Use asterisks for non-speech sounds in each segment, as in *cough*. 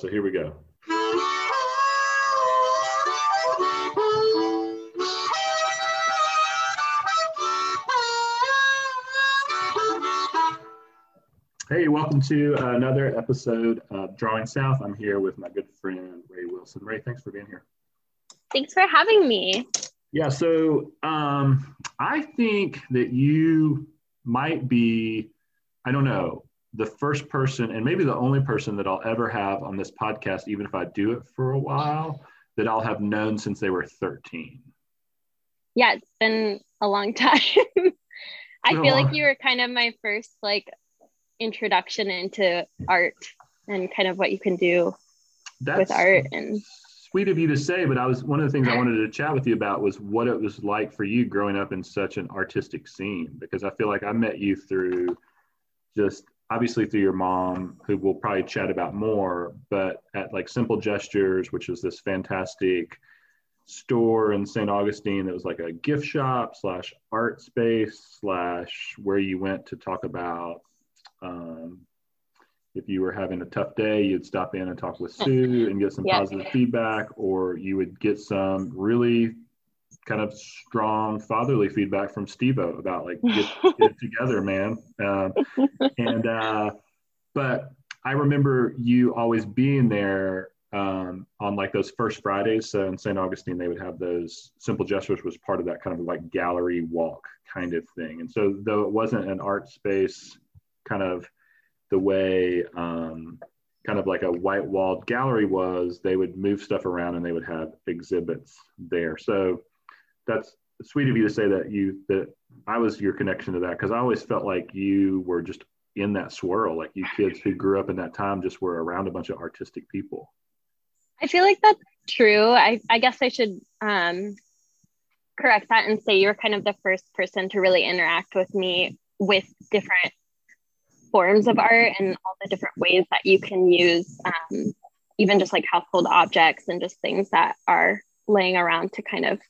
so here we go. Hey, welcome to another episode of Drawing South. I'm here with my good friend Ray Wilson. Ray, thanks for being here. Thanks for having me. Yeah, so um, I think that you might be, I don't know, the first person and maybe the only person that I'll ever have on this podcast, even if I do it for a while, that I'll have known since they were 13. Yeah, it's been a long *laughs* time. I feel like you were kind of my first like introduction into art and kind of what you can do That's with art and sweet of you to say, but I was one of the things I *laughs* wanted to chat with you about was what it was like for you growing up in such an artistic scene because I feel like I met you through just obviously through your mom, who we'll probably chat about more, but at like Simple Gestures, which was this fantastic store in St. Augustine that was like a gift shop slash art space slash where you went to talk about um, if you were having a tough day, you'd stop in and talk with Sue and get some *laughs* yeah. positive feedback, or you would get some really kind of strong fatherly feedback from Stevo about like get, *laughs* get together, man. Uh, and uh, but I remember you always being there um, on like those first Fridays. So in St. Augustine, they would have those simple gestures was part of that kind of like gallery walk kind of thing. And so though it wasn't an art space kind of the way um, kind of like a white walled gallery was, they would move stuff around and they would have exhibits there. So that's sweet of you to say that you that I was your connection to that because I always felt like you were just in that swirl, like you kids who grew up in that time just were around a bunch of artistic people. I feel like that's true. I, I guess I should um, correct that and say you're kind of the first person to really interact with me with different forms of art and all the different ways that you can use um, even just like household objects and just things that are laying around to kind of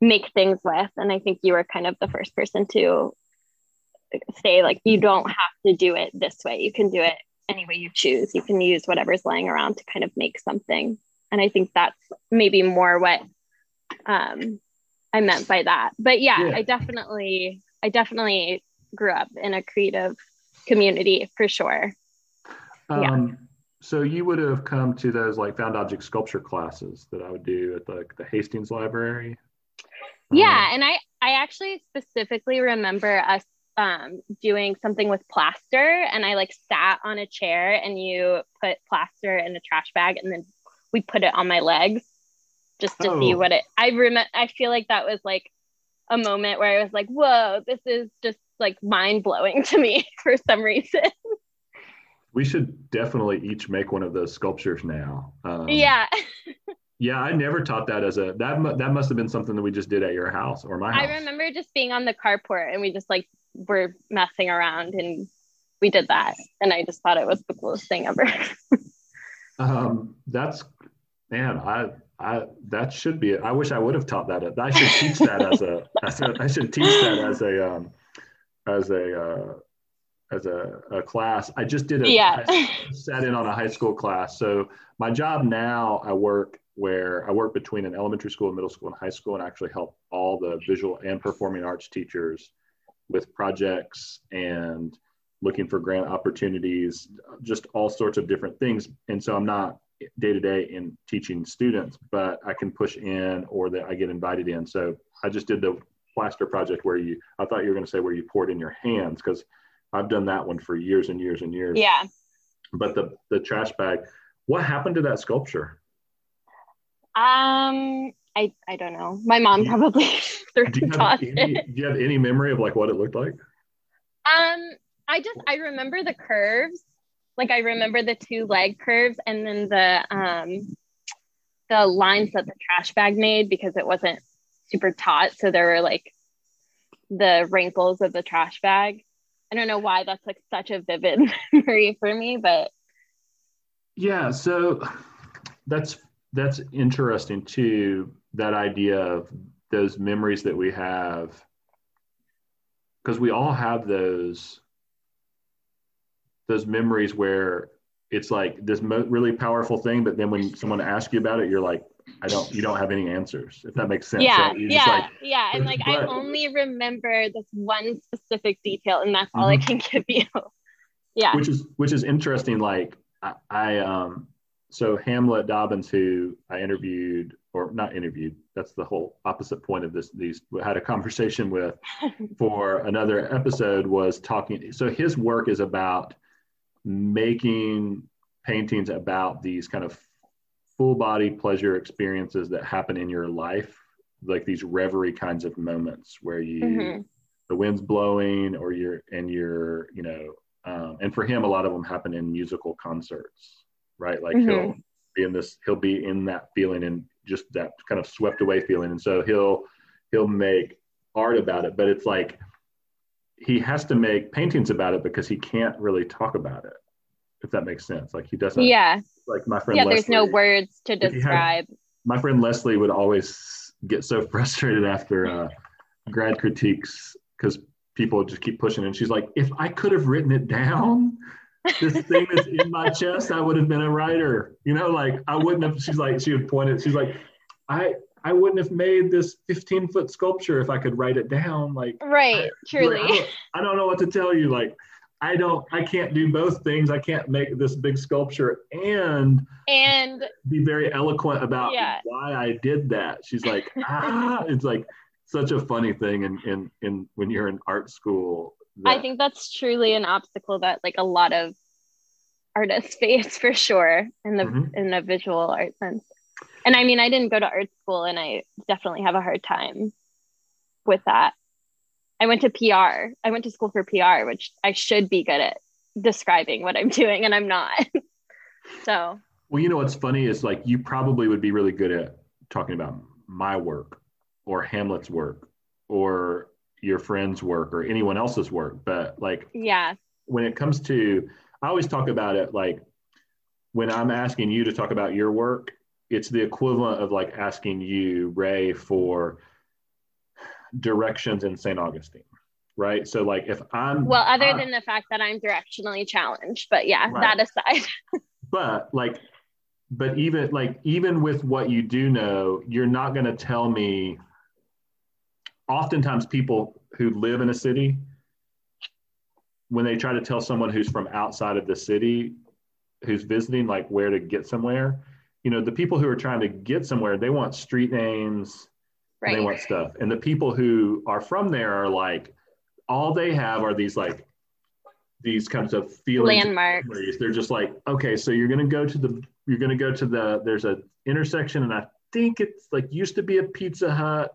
make things with. And I think you were kind of the first person to say, like, you don't have to do it this way. You can do it any way you choose. You can use whatever's laying around to kind of make something. And I think that's maybe more what um, I meant by that. But yeah, yeah, I definitely, I definitely grew up in a creative community for sure. Um, yeah. So you would have come to those like found object sculpture classes that I would do at the, the Hastings Library yeah, um, and I I actually specifically remember us um, doing something with plaster, and I like sat on a chair, and you put plaster in a trash bag, and then we put it on my legs just to oh. see what it. I remember. I feel like that was like a moment where I was like, "Whoa, this is just like mind blowing to me *laughs* for some reason." We should definitely each make one of those sculptures now. Um, yeah. *laughs* Yeah, I never taught that as a that that must have been something that we just did at your house or my house. I remember just being on the carport and we just like were messing around and we did that and I just thought it was the coolest thing ever. *laughs* um, that's man, I I that should be. I wish I would have taught that. I should teach that as a, as a I should teach that as a um, as a uh, as a, a, class. I just did a yeah. I sat in on a high school class. So my job now, I work where I work between an elementary school, middle school, and high school, and actually help all the visual and performing arts teachers with projects and looking for grant opportunities, just all sorts of different things. And so I'm not day to day in teaching students, but I can push in or that I get invited in. So I just did the plaster project where you, I thought you were going to say where you poured in your hands because I've done that one for years and years and years. Yeah. But the the trash bag, what happened to that sculpture? Um, I I don't know. My mom probably *laughs* threw do you, have any, do you have any memory of like what it looked like? Um, I just I remember the curves. Like I remember the two leg curves and then the um the lines that the trash bag made because it wasn't super taut. So there were like the wrinkles of the trash bag. I don't know why that's like such a vivid *laughs* memory for me, but yeah, so that's that's interesting too that idea of those memories that we have. Because we all have those those memories where it's like this mo- really powerful thing, but then when someone asks you about it, you're like, I don't, you don't have any answers. If that makes sense. Yeah, yeah, like, yeah. And like I only remember this one specific detail, and that's all I Mhm. can *laughs* give you. yeah. which is which is interesting. Like I, I um, so Hamlet Dobbins, who I interviewed or not interviewed, that's the whole opposite point of this. These had a conversation with *laughs* for another episode was talking. So his work is about making paintings about these kind of full body pleasure experiences that happen in your life, like these reverie kinds of moments where you Mhm. the wind's blowing or you're and you're you know um, and for him a lot of them happen in musical concerts right like he'll be in this he'll be in that feeling and just that kind of swept away feeling and so he'll he'll make art about it but it's like he has to make paintings about it because he can't really talk about it if that makes sense like he doesn't Yeah. Like my friend Yeah. There's no words to you had- describe. my friend Leslie would always get so *laughs* frustrated after uh, grad critiques because people just keep pushing. And she's like, if I could have written it down, this thing that's in my chest, I would have been a writer. You know, like I wouldn't have. She's like, she would point it. She's like, I I wouldn't have made this 15 foot sculpture if I could write it down. Like, Right. Truly. like, I, don't, I don't know what to tell you. Like, I don't. I can't do both things. I can't make this big sculpture and and be very eloquent about Yeah. why I did that. She's like, ah, *laughs* it's like such a funny thing. And in, in, in when you're in art school, I think that's truly an obstacle that like a lot of artists *laughs* face for sure in the Mhm. in the visual art sense. And I mean, I didn't go to art school, and I definitely have a hard time with that. I went to PR. I went to school for PR, which I should be good at describing what I'm *laughs* doing, and I'm not. *laughs* so well, you know what's funny is like you probably would be really good at talking about my work or Hamlet's work or your friend's work or anyone else's work, but like yeah, when it comes to i always talk about it like when i'm asking you to talk about your work it's the equivalent of like asking you ray for directions in st augustine right so like if i'm well, other I- than the fact that I'm directionally challenged, but yeah, Right. that aside, *laughs* but like but even like even with what you do know you're not going to tell me oftentimes people who live in a city when they try to tell someone who's from outside of the city who's visiting like where to get somewhere you know the people who are trying to get somewhere they want street names and they want stuff and the people who are from there are like all they have are these like these kinds of feelings Landmarks. They're just like, okay, so you're gonna go to the you're gonna go to the there's a intersection and I think it's like used to be a Pizza Hut,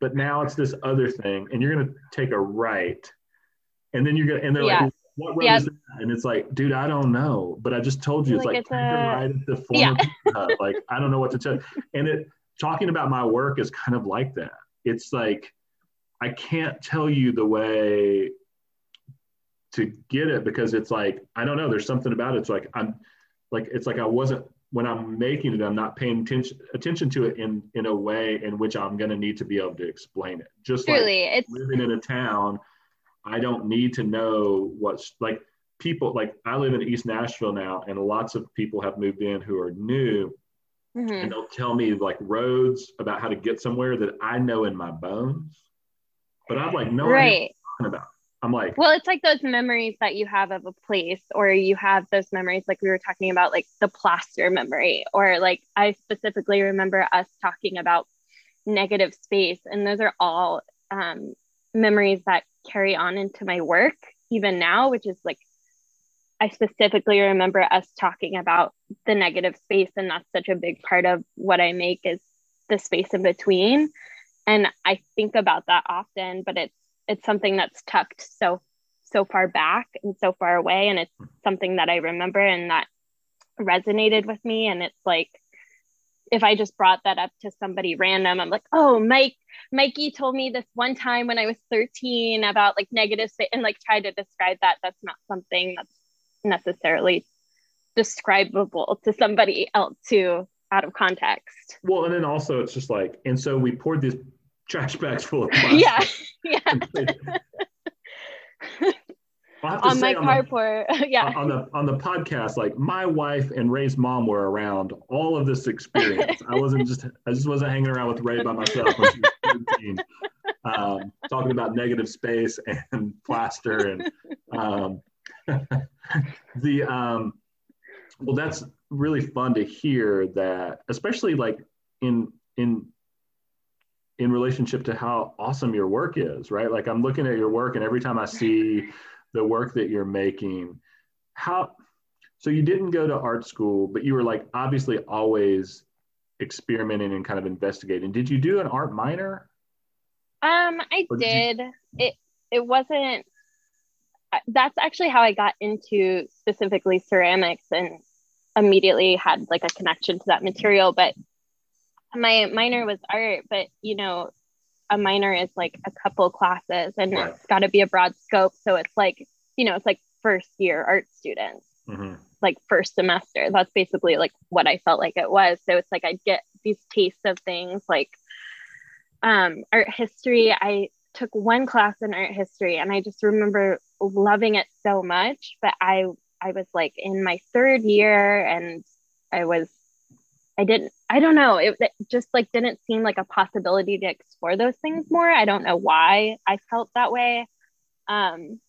but now it's this other thing, and you're gonna take a right, and then you're gonna and they're Yeah. like, what road Yeah. is that? And it's like, dude, I don't know, but I just told you it's Like, like, it's a right at the former Yeah. Pizza Hut. Like I don't know what to tell. And it talking about my work is kind of like that. It's like I can't tell you the way to get it because it's like I don't know. There's something about it. It's like I'm like it's like I wasn't when I'm making it. I'm not paying attention attention to it in in a way in which I'm going to need to be able to explain it. Just like it's living in a town, I don't need to know what's like people like I live in East Nashville now, and lots of people have moved in who are new, mhm. and they'll tell me like roads about how to get somewhere that I know in my bones, but I'm like no right. I'm talking about. I'm like Well, it's like those memories that you have of a place, or you have those memories, like we were talking about, like the plaster memory, or like I specifically remember us talking about negative space. And those are all um, memories that carry on into my work, even now, which is like, I specifically remember us talking about the negative space. And that's such a big part of what I make is the space in between. And I think about that often, but it's, it's something that's tucked so so far back and so far away and it's something that i remember and that resonated with me and it's like if i just brought that up to somebody random i'm like oh mike mikey told me this one time when i was 13 about like negative spa-" and like try to describe that that's not something that's necessarily describable to somebody else too out of context well, and then also it's just like, and so we poured these trash bags full of plastic. yeah *laughs* yeah *laughs* on my carport. *laughs* yeah. On the on the podcast, like my wife and Ray's mom were around all of this experience. I wasn't just I just wasn't hanging around with Ray by myself when she was 13, um, talking about negative space and plaster and um, the um, well, that's really fun to hear that, especially like in in in relationship to how awesome your work is, right? Like I'm looking at your work, and every time I see the work that you're making, how so you didn't go to art school, but you were like obviously always experimenting and kind of investigating. Did you do an art minor? Um, I did. did you... It it wasn't. That's actually how I got into specifically ceramics and immediately had like a connection to that material. But my minor was art, but you know, a minor is like a couple classes and right. it's got to be a broad scope. So it's like, you know, it's like first year art students, mm-hmm. like first semester. That's basically like what I felt like it was. So it's like I'd get these tastes of things like um, art history. I took one class in art history and I just remember loving it so much. But I I was like in my third year and I was I didn't I don't know it, it, just like didn't seem like a possibility to explore those things more. I don't know why I felt that way. Um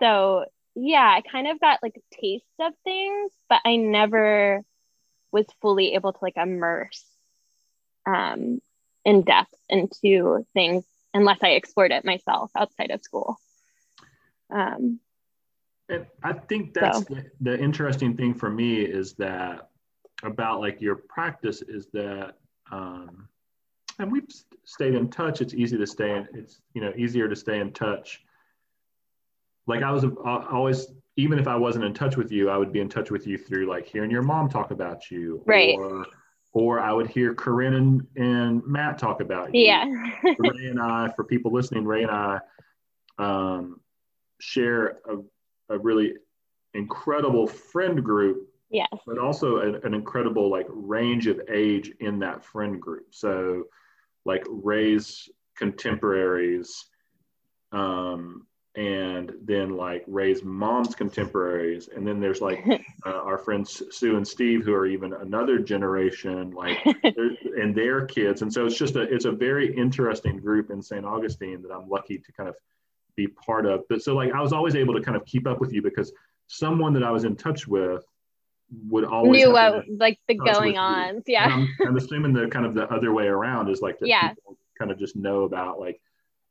so yeah, I kind of got like a taste of things, but I never was fully able to like immerse um in depth into things unless I explored it myself outside of school. Um I think that's so. the, the interesting thing for me is that about like your practice is that, um, and we've stayed in touch. It's easy to stay in, it's, you know, easier to stay in touch. Like I was always, even if I wasn't in touch with you, I would be in touch with you through like hearing your mom talk about you. Right. Or, or I would hear Corinne and, and Matt talk about you. Yeah. Ray and I, for people listening, Ray and I um, share a a really incredible friend group yes. but also an, an, incredible like range of age in that friend group. So like ray's contemporaries um, and then like ray's mom's contemporaries. And then there's like *laughs* uh, our friends sue and steve who are even another generation like *laughs* and their kids. And so it's just a it's a very interesting group in st augustine that i'm lucky to kind of be part of. But so like I was always able to kind of keep up with you because someone that I was in touch with would always knew what like the going on. Yeah. I'm, I'm, assuming the kind of the other way around is like that yeah. people kind of just know about like,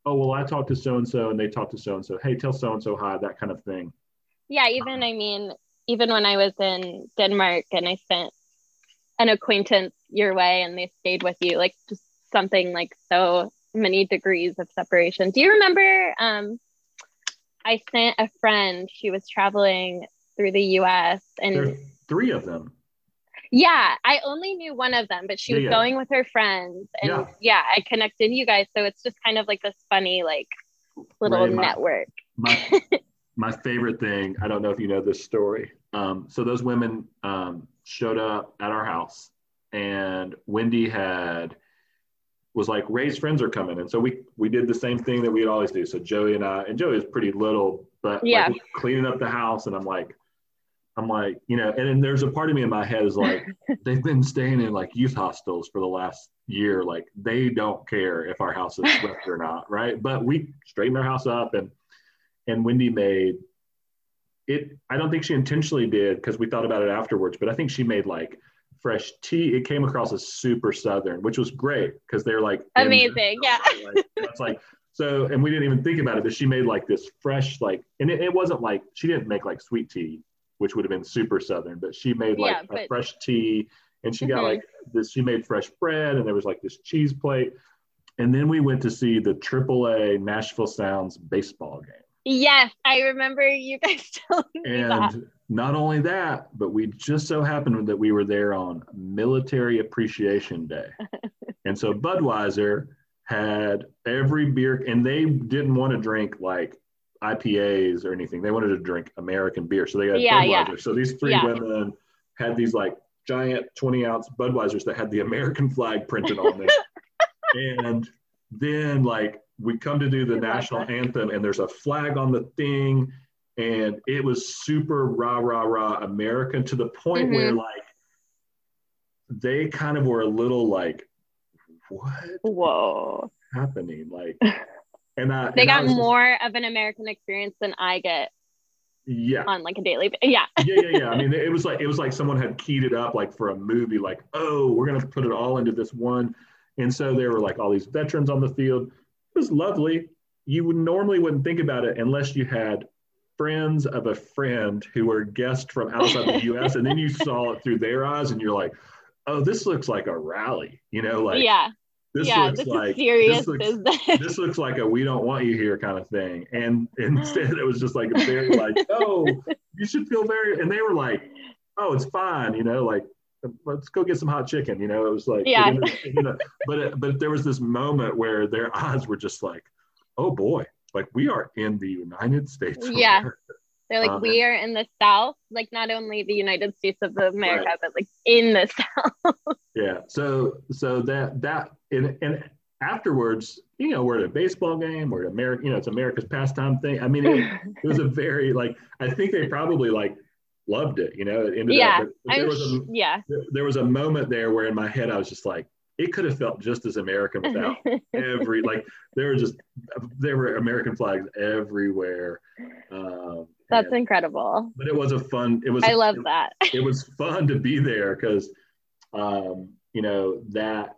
oh well I talked to so and so and they talked to so and so. Hey, tell so and so hi, that kind of thing. Yeah, even I mean, even when I was in Denmark and I sent an acquaintance your way and they stayed with you, like just something like so many degrees of separation. Do you remember? Um, I sent a friend. She was traveling through the U.S. and three of them. Yeah, I only knew one of them, but she was yeah. going with her friends, and yeah. yeah. I connected you guys. So it's just kind of like this funny, like little my, network. My, *laughs* my favorite thing. I don't know if you know this story. Um, so those women um, showed up at our house, and Wendy had was like Ray's friends are coming, and so we we did the same thing that we'd always do. So Joey and I, and Joey is pretty little, but yeah, like, cleaning up the house, and I'm like, I'm like, you know, and then there's a part of me in my head is like, *laughs* they've been staying in like youth hostels for the last year, like they don't care if our house is swept or not, *laughs* right? But we straightened our house up, and and Wendy made it. I don't think she intentionally did because we thought about it afterwards, but I think she made like fresh tea. It came across as super southern, which was great because they're like amazing. Yeah. *laughs* Like, it's like so, and we didn't even think about it, but she made like this fresh, like, and it, it wasn't like she didn't make like sweet tea, which would have been super southern, but she made like yeah, but... a fresh tea, and she mm-hmm. got like this. She made fresh bread, and there was like this cheese plate, and then we went to see the AAA Nashville Sounds baseball game. Yes, I remember you guys *laughs* telling me and that not only that, but we just so happened that we were there on Military Appreciation Day. *laughs* and so Budweiser had every beer, and they didn't want to drink like IPAs or anything. They wanted to drink American beer. So they got yeah, Budweiser. Yeah. So these three yeah. women had these like giant 20 ounce Budweisers that had the American flag printed on them. *laughs* and then like we come to do the national anthem and there's a flag on the thing and it was super rah rah rah American to the point Mhm. where like they kind of were a little like, what Whoa. happening? Like, *laughs* and I They and got just- more of an American experience than I get yeah. on like a daily. Yeah. yeah, yeah, yeah. I mean, it was like it was like someone had keyed it up like for a movie, like, oh, we're gonna put it all into this one. And so there were like all these veterans on the field. It was lovely. You would normally wouldn't think about it unless you had friends of a friend who were guests from outside the US, and then you saw it through their eyes, and you're like, oh, this looks like a rally, you know, like yeah. this yeah. looks This like is serious this looks, this looks like a we don't want you here kind of thing. And *laughs* instead it was just like a very like, oh, you should feel very and they were like, oh, it's fine, you know, like let's go get some hot chicken, you know. It was like Yeah. you know, but it, but there was this moment where their *laughs* eyes were just like, oh boy, like we are in the United States. Yeah. America. They're like, Um, we are in the South, like not only the United States of America, Right. but like in the *laughs* South. Yeah. So so that that and and afterwards, you know, we're at a baseball game, we're at America, you know, it's America's pastime thing. I mean, it, it was a very like I think they probably like loved it, you know. It ended Yeah, up, but there I'm was a yeah. there- there was a moment there where in my head I was just like, it could have felt just as American *laughs* without every like there were just there were American flags everywhere. Um, That's and- incredible. but it was a fun. It was. I love it, that. *laughs* it was fun to be there because um, you know that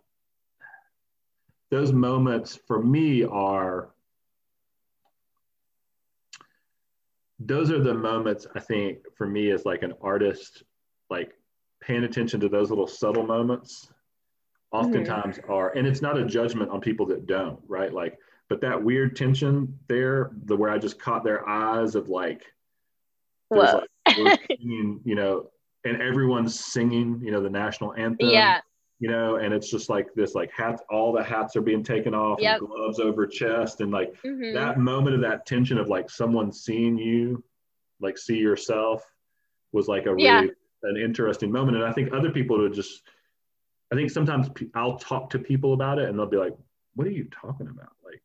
those moments for me are those are the moments i think for me as like an artist like paying attention to those little subtle moments oftentimes mm-hmm. are and it's not a judgment on people that don't right like but that weird tension there the where i just caught their eyes of like like *laughs* singing, you know, and everyone's singing, you know, the national anthem. yeah. You know, and it's just like this, like hats, all the hats are being taken off, Yep. and gloves over chest, and like Mhm. that moment of that tension of like someone seeing you, like see yourself, was like a really Yeah. an interesting moment. And I think other people would just, I think sometimes I'll talk to people about it, and they'll be like, "What are you talking about?" Like.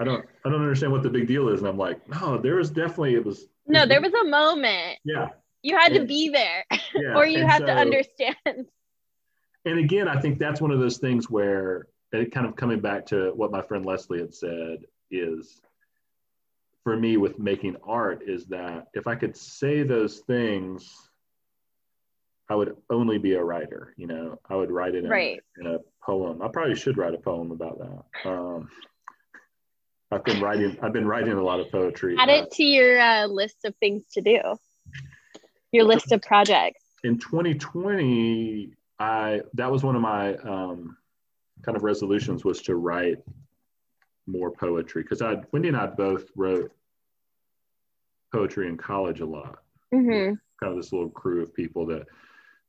I don't I don't understand what the big deal is. And I'm like, no, there was definitely it was No, there was a moment. yeah. You had to be there, *laughs* yeah. or you And had to understand. *laughs* And again, I think that's one of those things where it kind of coming back to what my friend Leslie had said is for me with making art is that if I could say those things, I would only be a writer. You know, I would write it in, Right. in a poem. I probably should write a poem about that. Um, I've been writing. I've been writing a lot of poetry. Add uh, it to your uh, list of things to do. Your list of projects. in 2020 i that was one of my um, kind of resolutions was to write more poetry because i wendy and i both wrote poetry in college a lot. Hmm kind of this little crew of people that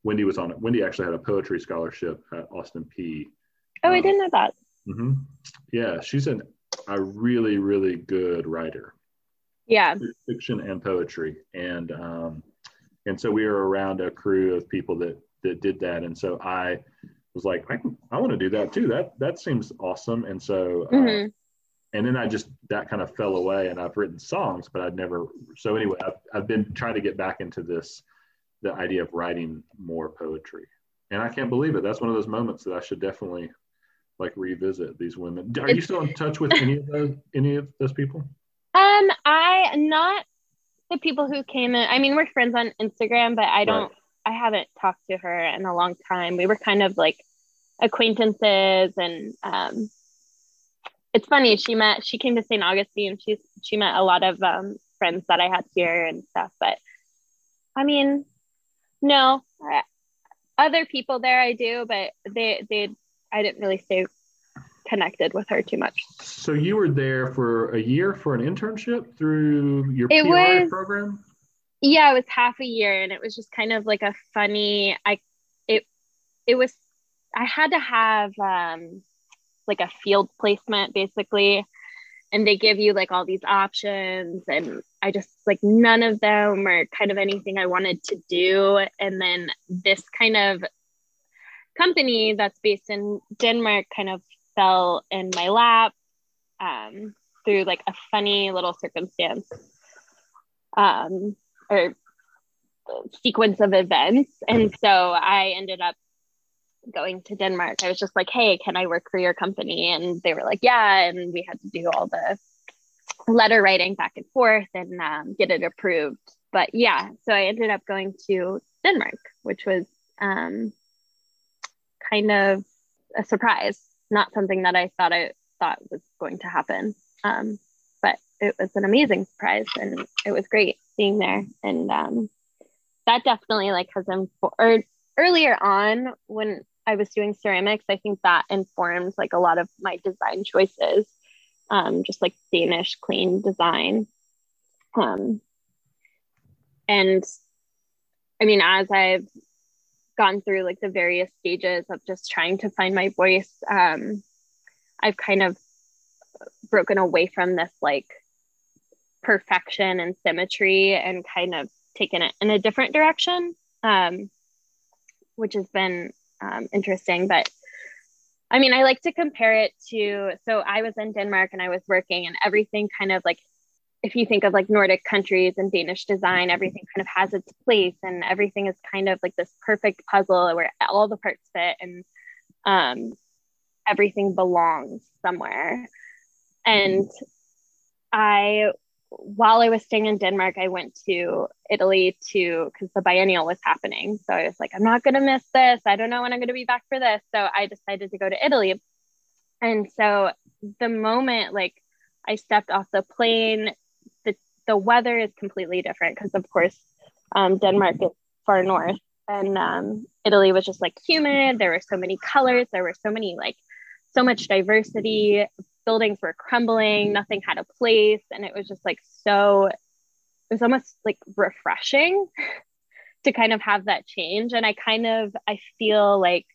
wendy was on it wendy actually had a poetry scholarship at Austin Peay. Oh, I Um, didn't know that. hmm yeah she's an, a really really good writer. Yeah. fiction and poetry. And um, and so we were around a crew of people that that did that. And so i was like i, I want to do that too. That that seems awesome. And so uh, Mhm. and then i just that kind of fell away and i've written songs but i'd never so anyway I've, I've been trying to get back into this the idea of writing more poetry. And i can't believe it. That's one of those moments that i should definitely like revisit these women. Are you still in touch with any of those any of those people? Um, I not the people who came in. I mean, we're friends on Instagram, but I don't. I haven't talked to her in a long time. We were kind of like acquaintances, and um, it's funny. She met. She came to St. Augustine. She's she met a lot of um, friends that I had here and stuff. But I mean, no, I, other people there I do, but they they I didn't really stay connected with her too much. So you were there for a year for an internship through your It PR was- program? Yeah it was half a year and it was just kind of like a funny i it it was i had to have um like a field placement basically and they give you like all these options and i just like none of them were kind of anything i wanted to do and then this kind of company that's based in denmark kind of fell in my lap um, through like a funny little circumstance. Um, or sequence of events. And so I ended up going to Denmark. I was just like, hey, can I work for your company? And they were like, yeah. And we had to do all the letter writing back and forth and um, get it approved. But yeah, so I ended up going to Denmark, which was um, kind of a surprise, not something that I thought I thought was going to happen. Um, but it was an amazing surprise and it was great being there. And um, that definitely like has informed earlier on when I was doing ceramics, I think that informed like a lot of my design choices, um, just like Danish clean design. Um, and I mean, as I've gone through like the various stages of just trying to find my voice, um, I've kind of broken away from this like perfection and symmetry and kind of taken it in a different direction, um, which has been um, interesting. But I mean, I like to compare it to so I was in Denmark and I was working, and everything kind of like if you think of like Nordic countries and Danish design, everything kind of has its place and everything is kind of like this perfect puzzle where all the parts fit and um, everything belongs somewhere. And I while I was staying in Denmark, I went to Italy to because the biennial was happening. So I was like, I'm not gonna miss this. I don't know when I'm gonna be back for this. So I decided to go to Italy. And so the moment like I stepped off the plane, the the weather is completely different because of course um, Denmark is far north and um, Italy was just like humid. There were so many colors. There were so many like so much diversity buildings were crumbling, nothing had a place. And it was just like so, it was almost like refreshing *laughs* to kind of have that change. And I kind of, I feel like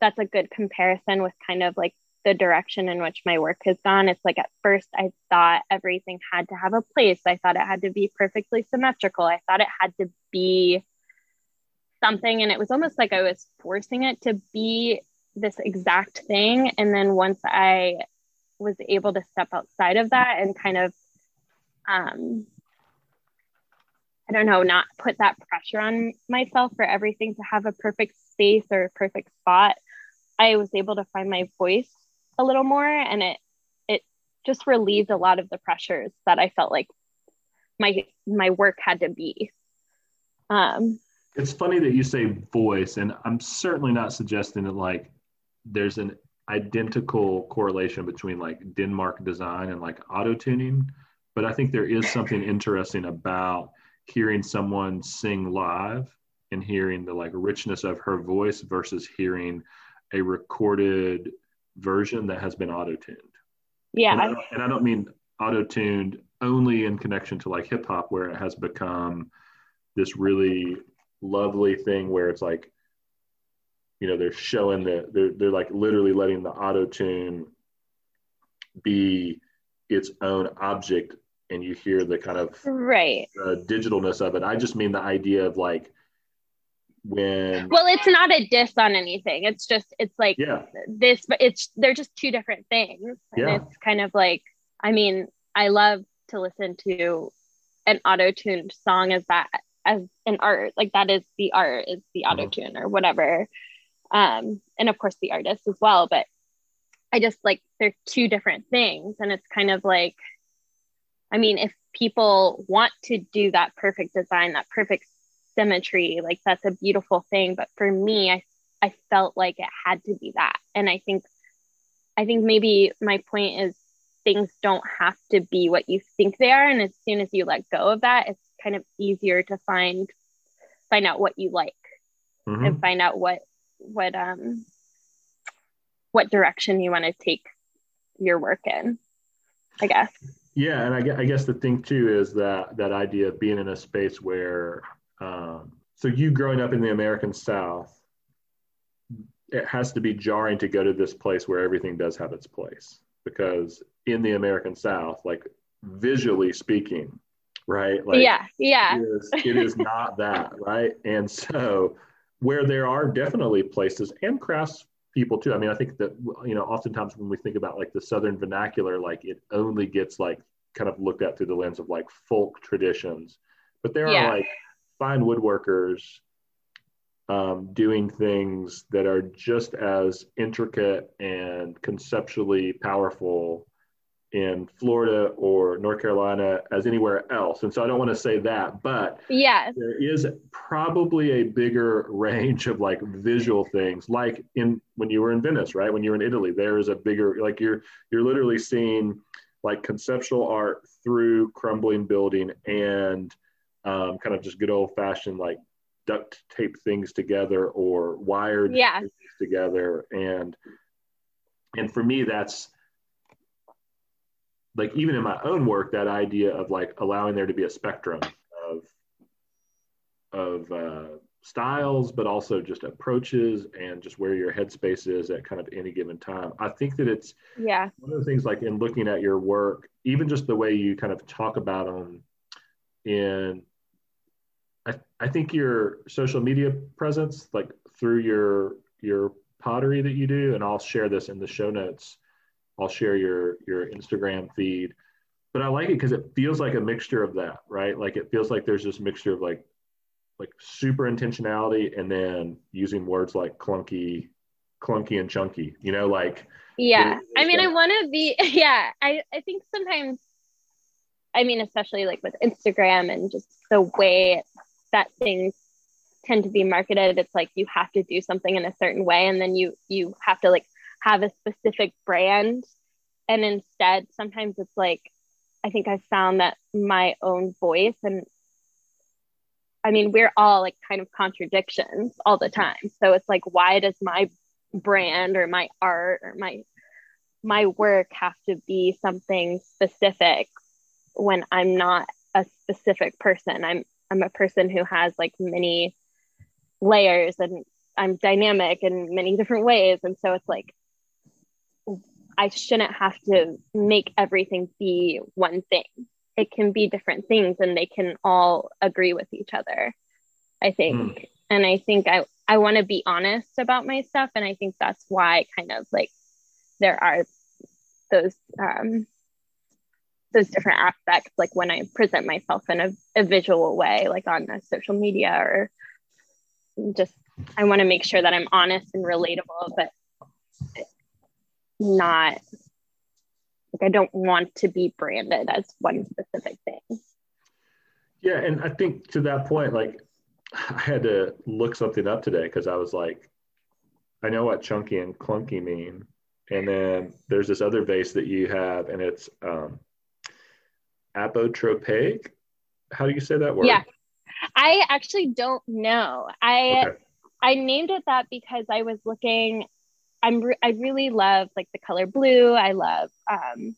that's a good comparison with kind of like the direction in which my work has gone. It's like at first I thought everything had to have a place. I thought it had to be perfectly symmetrical. I thought it had to be something. And it was almost like I was forcing it to be this exact thing. And then once I was able to step outside of that and kind of um I don't know, not put that pressure on myself for everything to have a perfect space or a perfect spot. I was able to find my voice a little more and it it just relieved a lot of the pressures that I felt like my my work had to be. Um it's funny that you say voice and I'm certainly not suggesting that like there's an identical correlation between like Denmark design and like auto tuning, but I think there is something *laughs* interesting about hearing someone sing live and hearing the like richness of her voice versus hearing a recorded version that has been auto tuned. Yeah. And I, don't, and I don't mean auto tuned only in connection to like hip hop, where it has become this really lovely thing where it's like you know they're showing the they're, they're like literally letting the auto tune be its own object and you hear the kind of right. uh, digitalness of it. I just mean the idea of like when well it's not a diss on anything. It's just it's like yeah. this but it's they're just two different things. And yeah. it's kind of like i mean i love to listen to an auto-tuned song as that as an art. Like that is the art is the mm-hmm. auto-tune or whatever um, and of course the artist as well but i just like they're two different things. And it's kind of like i mean if people want to do that perfect design that perfect symmetry like that's a beautiful thing. But for me i i felt like it had to be that. And i think i think maybe my point is things don't have to be what you think they are. And as soon as you let go of that it's kind of easier to find find out what you like mm-hmm. and find out what what um what direction you want to take your work in i guess. Yeah and I, I guess the thing too is that that idea of being in a space where um, so you growing up in the american south it has to be jarring to go to this place where everything does have its place. Because in the american south like visually speaking right like yeah yeah. it is, it is not that right? And so where there are definitely places and crafts people too. I mean, I think that you know, oftentimes when we think about like the Southern vernacular, like it only gets like kind of looked at through the lens of like folk traditions. But there Yeah. are like fine woodworkers um, doing things that are just as intricate and conceptually powerful in Florida or North Carolina as anywhere else. And so I don't want to say that, but Yes. there is probably a bigger range of like visual things like in when you were in venice right when you're in italy there is a bigger like you're you're literally seeing like conceptual art through crumbling building and um, kind of just good old fashioned like duct tape things together or wired Yeah. things together and and for me that's like even in my own work that idea of like allowing there to be a spectrum of of uh, styles but also just approaches and just where your headspace is at kind of any given time i think that it's Yeah. one of the things like in looking at your work even just the way you kind of talk about them in I, I think your social media presence like through your your pottery that you do and i'll share this in the show notes i'll share your your instagram feed but i like it because it feels like a mixture of that right like it feels like there's this mixture of like like super intentionality and then using words like clunky clunky and chunky you know like Yeah. I mean, I want to be, *laughs* yeah. I, I think sometimes, I mean, especially like with Instagram and just the way that things tend to be marketed, it's like you have to do something in a certain way. And then you, you have to like have a specific brand. And instead, sometimes it's like, I think I found that my own voice and I mean, we're all like kind of contradictions all the time. So it's like, why does my brand or my art or my my work have to be something specific when I'm not a specific person. I'm I'm a person who has like many layers and I'm dynamic in many different ways. And so it's like I shouldn't have to make everything be one thing. It can be different things and they can all agree with each other. I think. And I think I I want to be honest about my stuff and I think that's why kind of like there are those um those different aspects like when I present myself in a, a visual way like on social media or just I want to make sure that I'm honest and relatable but not like I don't want to be branded as one specific thing. Yeah, and I think to that point, like I had to look something up today because I was like, I know what chunky and clunky mean. And then there's this other vase that you have, and it's um, apotropaic. How do you say that word? Yeah. I actually don't know. I Okay. I named it that because I was looking. I'm re- I really love like the color blue. I love um,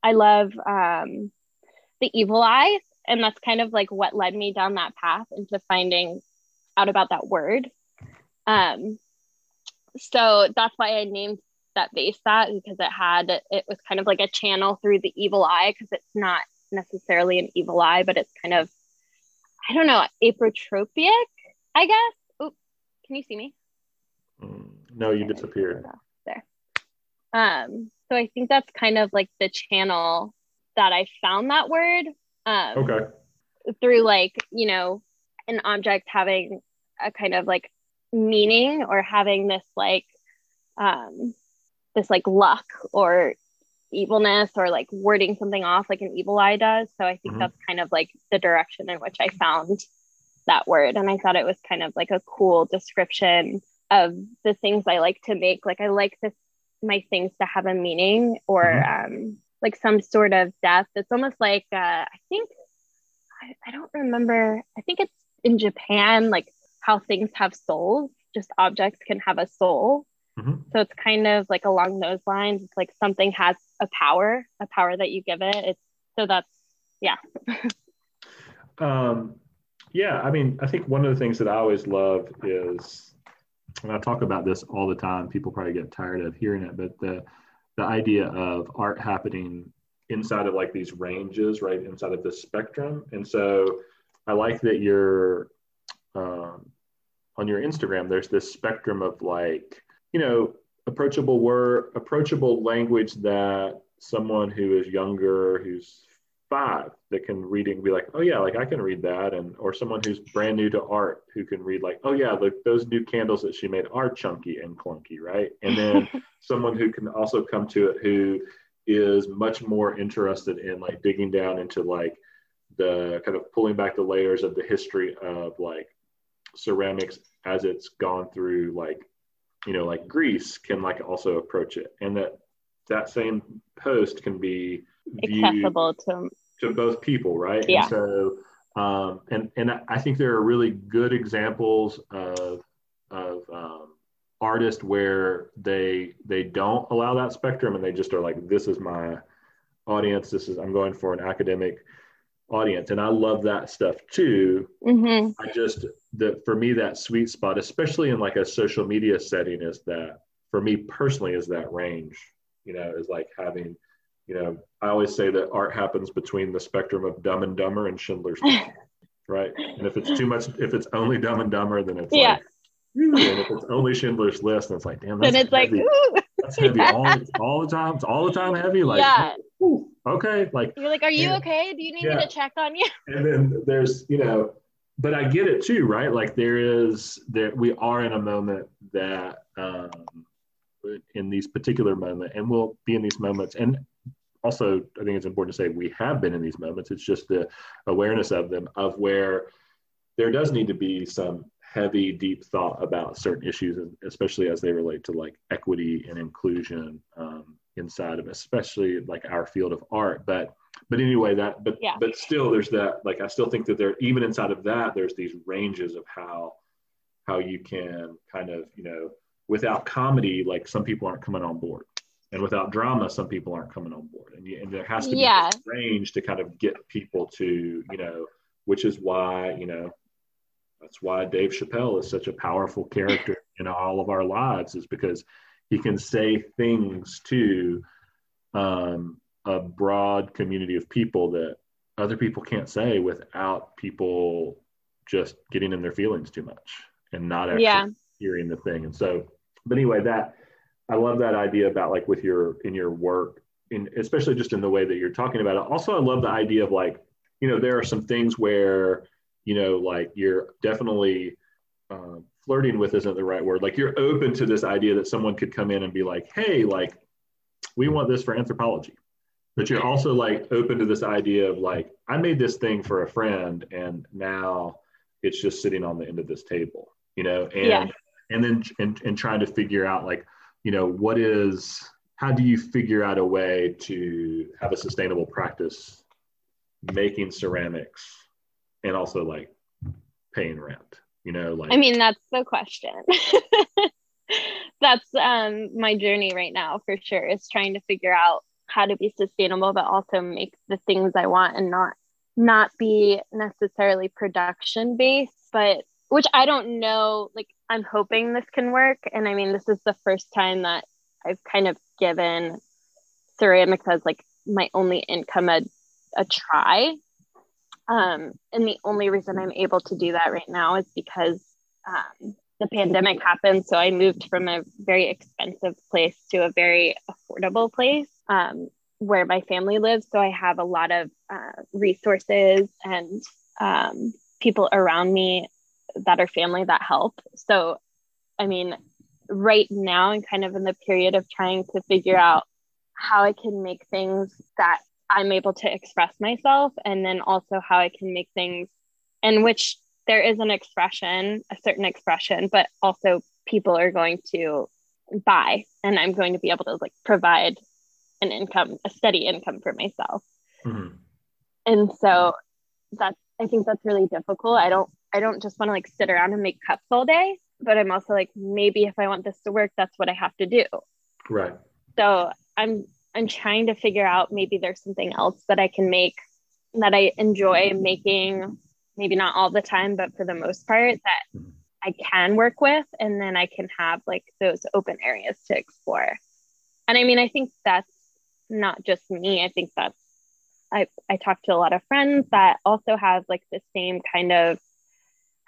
I love um, the evil eye, and that's kind of like what led me down that path into finding out about that word. Um, so that's why I named that vase that because it had it was kind of like a channel through the evil eye because it's not necessarily an evil eye, but it's kind of I don't know aprotropic, I guess. Oop, can you see me? No, you disappeared. There. Um, so I think that's kind of like the channel that I found that word. Um, Okay. through like you know an object having a kind of like meaning or having this like um this like luck or evilness or like wording something off like an evil eye does so i think Mhm. that's kind of like the direction in which i found that word and i thought it was kind of like a cool description of the things i like to make like i like this my things to have a meaning or Mhm. um like some sort of depth it's almost like uh i think I, I don't remember. I think it's in Japan, like how things have souls, just objects can have a soul. Mhm. So it's kind of like along those lines. It's like something has a power, a power that you give it. It's so that's yeah. *laughs* Um, yeah, I mean, I think one of the things that I always love is, and I talk about this all the time. People probably get tired of hearing it, but the the idea of art happening inside of like these ranges, right inside of this spectrum. And so, I like that you're um, on your Instagram. There's this spectrum of like, you know, approachable word, approachable language that someone who is younger, who's five that can reading be like, oh yeah, like I can read that, and or someone who's brand new to art who can read like, oh yeah, look, those new candles that she made are chunky and clunky, right? And then *laughs* someone who can also come to it who is much more interested in like digging down into like the kind of pulling back the layers of the history of like ceramics as it's gone through like you know like Greece can like also approach it and that that same post can be accessible to to both people, right? Yeah. And so, um, and and I think there are really good examples of of um, artists where they they don't allow that spectrum and they just are like, this is my audience. This is I'm going for an academic audience, and I love that stuff too. Mm-hmm. I just that for me that sweet spot, especially in like a social media setting, is that for me personally is that range. You know, is like having you know, I always say that art happens between the spectrum of Dumb and Dumber and Schindler's List, *laughs* right? And if it's too much, if it's only Dumb and Dumber, then it's yeah. like, and if it's only Schindler's List, then it's like, damn, that's then it's heavy. like, that's heavy Yeah. *laughs* all, all the time. It's all the time heavy. Like, yeah. ooh, okay, like, You're like, are you Yeah. okay? Do you need Yeah. me to check on you? *laughs* and then there's, you know, but I get it too, right? Like there is there we are in a moment that um, in these particular moment, and we'll be in these moments, and also I think it's important to say we have been in these moments. It's just the awareness of them, of where there does need to be some heavy, deep thought about certain issues, and especially as they relate to like equity and inclusion um, inside of, especially like our field of art. But but anyway, that but Yeah. but still, there's that. Like I still think that there, even inside of that, there's these ranges of how how you can kind of you know without comedy, like some people aren't coming on board. And without drama, some people aren't coming on board, and, and there has to be Yeah. this range to kind of get people to, you know, which is why, you know, that's why Dave Chappelle is such a powerful character *laughs* in all of our lives, is because he can say things to um, a broad community of people that other people can't say without people just getting in their feelings too much and not actually Yeah. hearing the thing. And so, but anyway, that I love that idea about like with your in your work, in especially just in the way that you're talking about it. Also, I love the idea of like, you know, there are some things where, you know, like you're definitely uh, flirting with isn't the right word. Like you're open to this idea that someone could come in and be like, hey, like we want this for anthropology. But you're also like open to this idea of like, I made this thing for a friend and now it's just sitting on the end of this table, you know, and Yeah. and then and, and trying to figure out like, you know, what is how do you figure out a way to have a sustainable practice making ceramics and also like paying rent, you know, like I mean, that's the question. *laughs* that's um my journey right now for sure is trying to figure out how to be sustainable but also make the things I want and not not be necessarily production based but which I don't know like I'm hoping this can work and I mean this is the first time that I've kind of given ceramics as like my only income a, a try um, and the only reason I'm able to do that right now is because um, the pandemic happened. So I moved from a very expensive place to a very affordable place um, where my family lives. So I have a lot of uh, resources and um, people around me that are family that help. So, I mean, right now, I'm kind of in the period of trying to figure out how I can make things that I'm able to express myself, and then also how I can make things in which there is an expression, a certain expression, but also people are going to buy, and I'm going to be able to like provide an income, a steady income for myself. Mhm. And so that's I think that's really difficult. I don't I don't just want to like sit around and make cups all day, but I'm also like maybe if I want this to work, that's what I have to do. right. So I'm I'm trying to figure out maybe there's something else that I can make that I enjoy making, maybe not all the time, but for the most part that Mhm. I can work with, and then I can have like those open areas to explore. And I mean, I think that's not just me. I think that's I I talk to a lot of friends that also have like the same kind of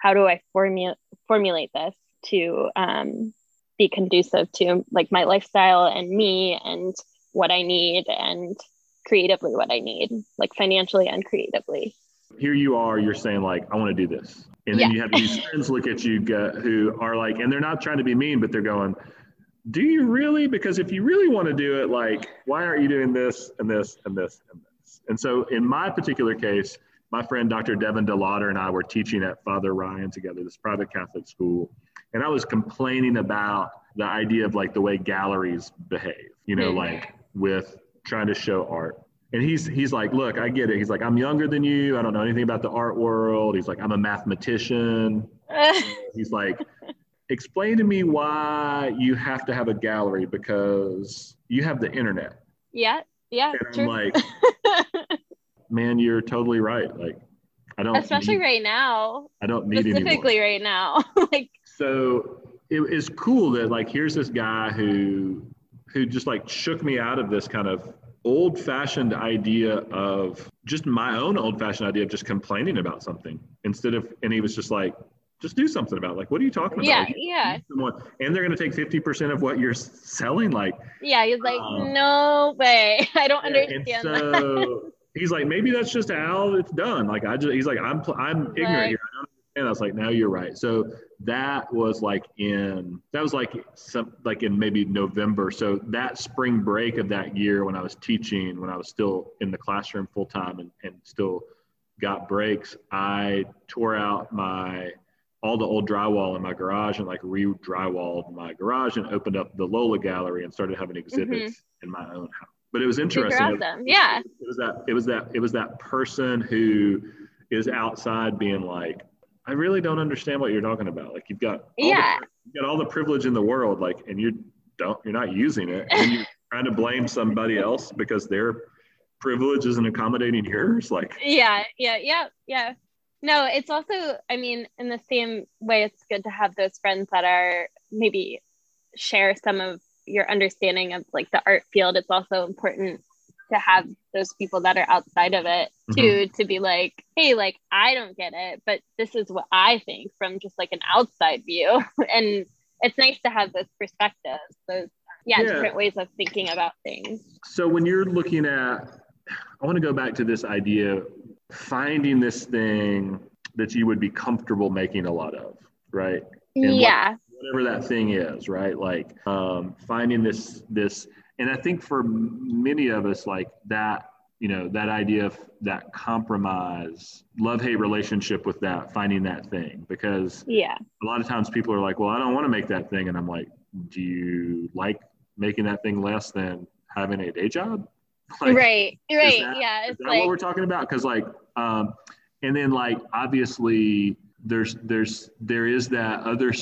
how do I formulate formulate this to um, be conducive to like my lifestyle and me and what I need and creatively what I need, like financially and creatively. Here you are, you're saying like, I want to do this. And then yeah. you have these *laughs* friends look at you go, who are like, and they're not trying to be mean, but they're going, do you really? Because if you really want to do it, like, why aren't you doing this and this and this and this? And so in my particular case, my friend Dr. Devin DeLauder and I were teaching at Father Ryan together, this private Catholic school. And I was complaining about the idea of like the way galleries behave, you know, mm-hmm. like with trying to show art. And he's he's like, look, I get it. He's like, I'm younger than you. I don't know anything about the art world. He's like, I'm a mathematician. *laughs* he's like, explain to me why you have to have a gallery because you have the internet. Yeah, yeah. And I'm like, *laughs* man, you're totally right. Like, I don't. Especially need, right now. I don't need specifically anymore. right now. *laughs* like. So it is cool that like here's this guy who who just like shook me out of this kind of old fashioned idea of just my own old fashioned idea of just complaining about something instead of and he was just like just do something about it. like what are you talking about yeah like, yeah someone, and they're going to take 50% of what you're selling like yeah he's like um, no way *laughs* i don't yeah, understand so *laughs* he's like maybe that's just how it's done like i just he's like i'm i'm ignorant right. here i don't understand i was like no you're right so that was like in that was like some like in maybe November. So that spring break of that year when I was teaching, when I was still in the classroom full time and, and still got breaks, I tore out my all the old drywall in my garage and like re-drywalled my garage and opened up the Lola gallery and started having exhibits mm-hmm. in my own house. But it was interesting. Awesome. Yeah. It was that it was that it was that person who is outside being like, I really don't understand what you're talking about. Like you've got yeah, the, you've got all the privilege in the world, like, and you don't, you're not using it, and you're *laughs* trying to blame somebody else because their privilege isn't accommodating yours. Like yeah, yeah, yeah, yeah. No, it's also, I mean, in the same way, it's good to have those friends that are maybe share some of your understanding of like the art field. It's also important to have those people that are outside of it mm-hmm. to to be like hey like i don't get it but this is what i think from just like an outside view *laughs* and it's nice to have those perspectives those yeah, yeah, different ways of thinking about things so when you're looking at i want to go back to this idea finding this thing that you would be comfortable making a lot of right and yeah what, whatever that thing is right like um, finding this this and I think for many of us, like that, you know, that idea of that compromise, love hate relationship with that, finding that thing, because yeah, a lot of times people are like, well, I don't want to make that thing, and I'm like, do you like making that thing less than having a day job? *laughs* Like, right, right, that, yeah. It's like, what we're talking about? Because like, um, and then like obviously there's there's there is that other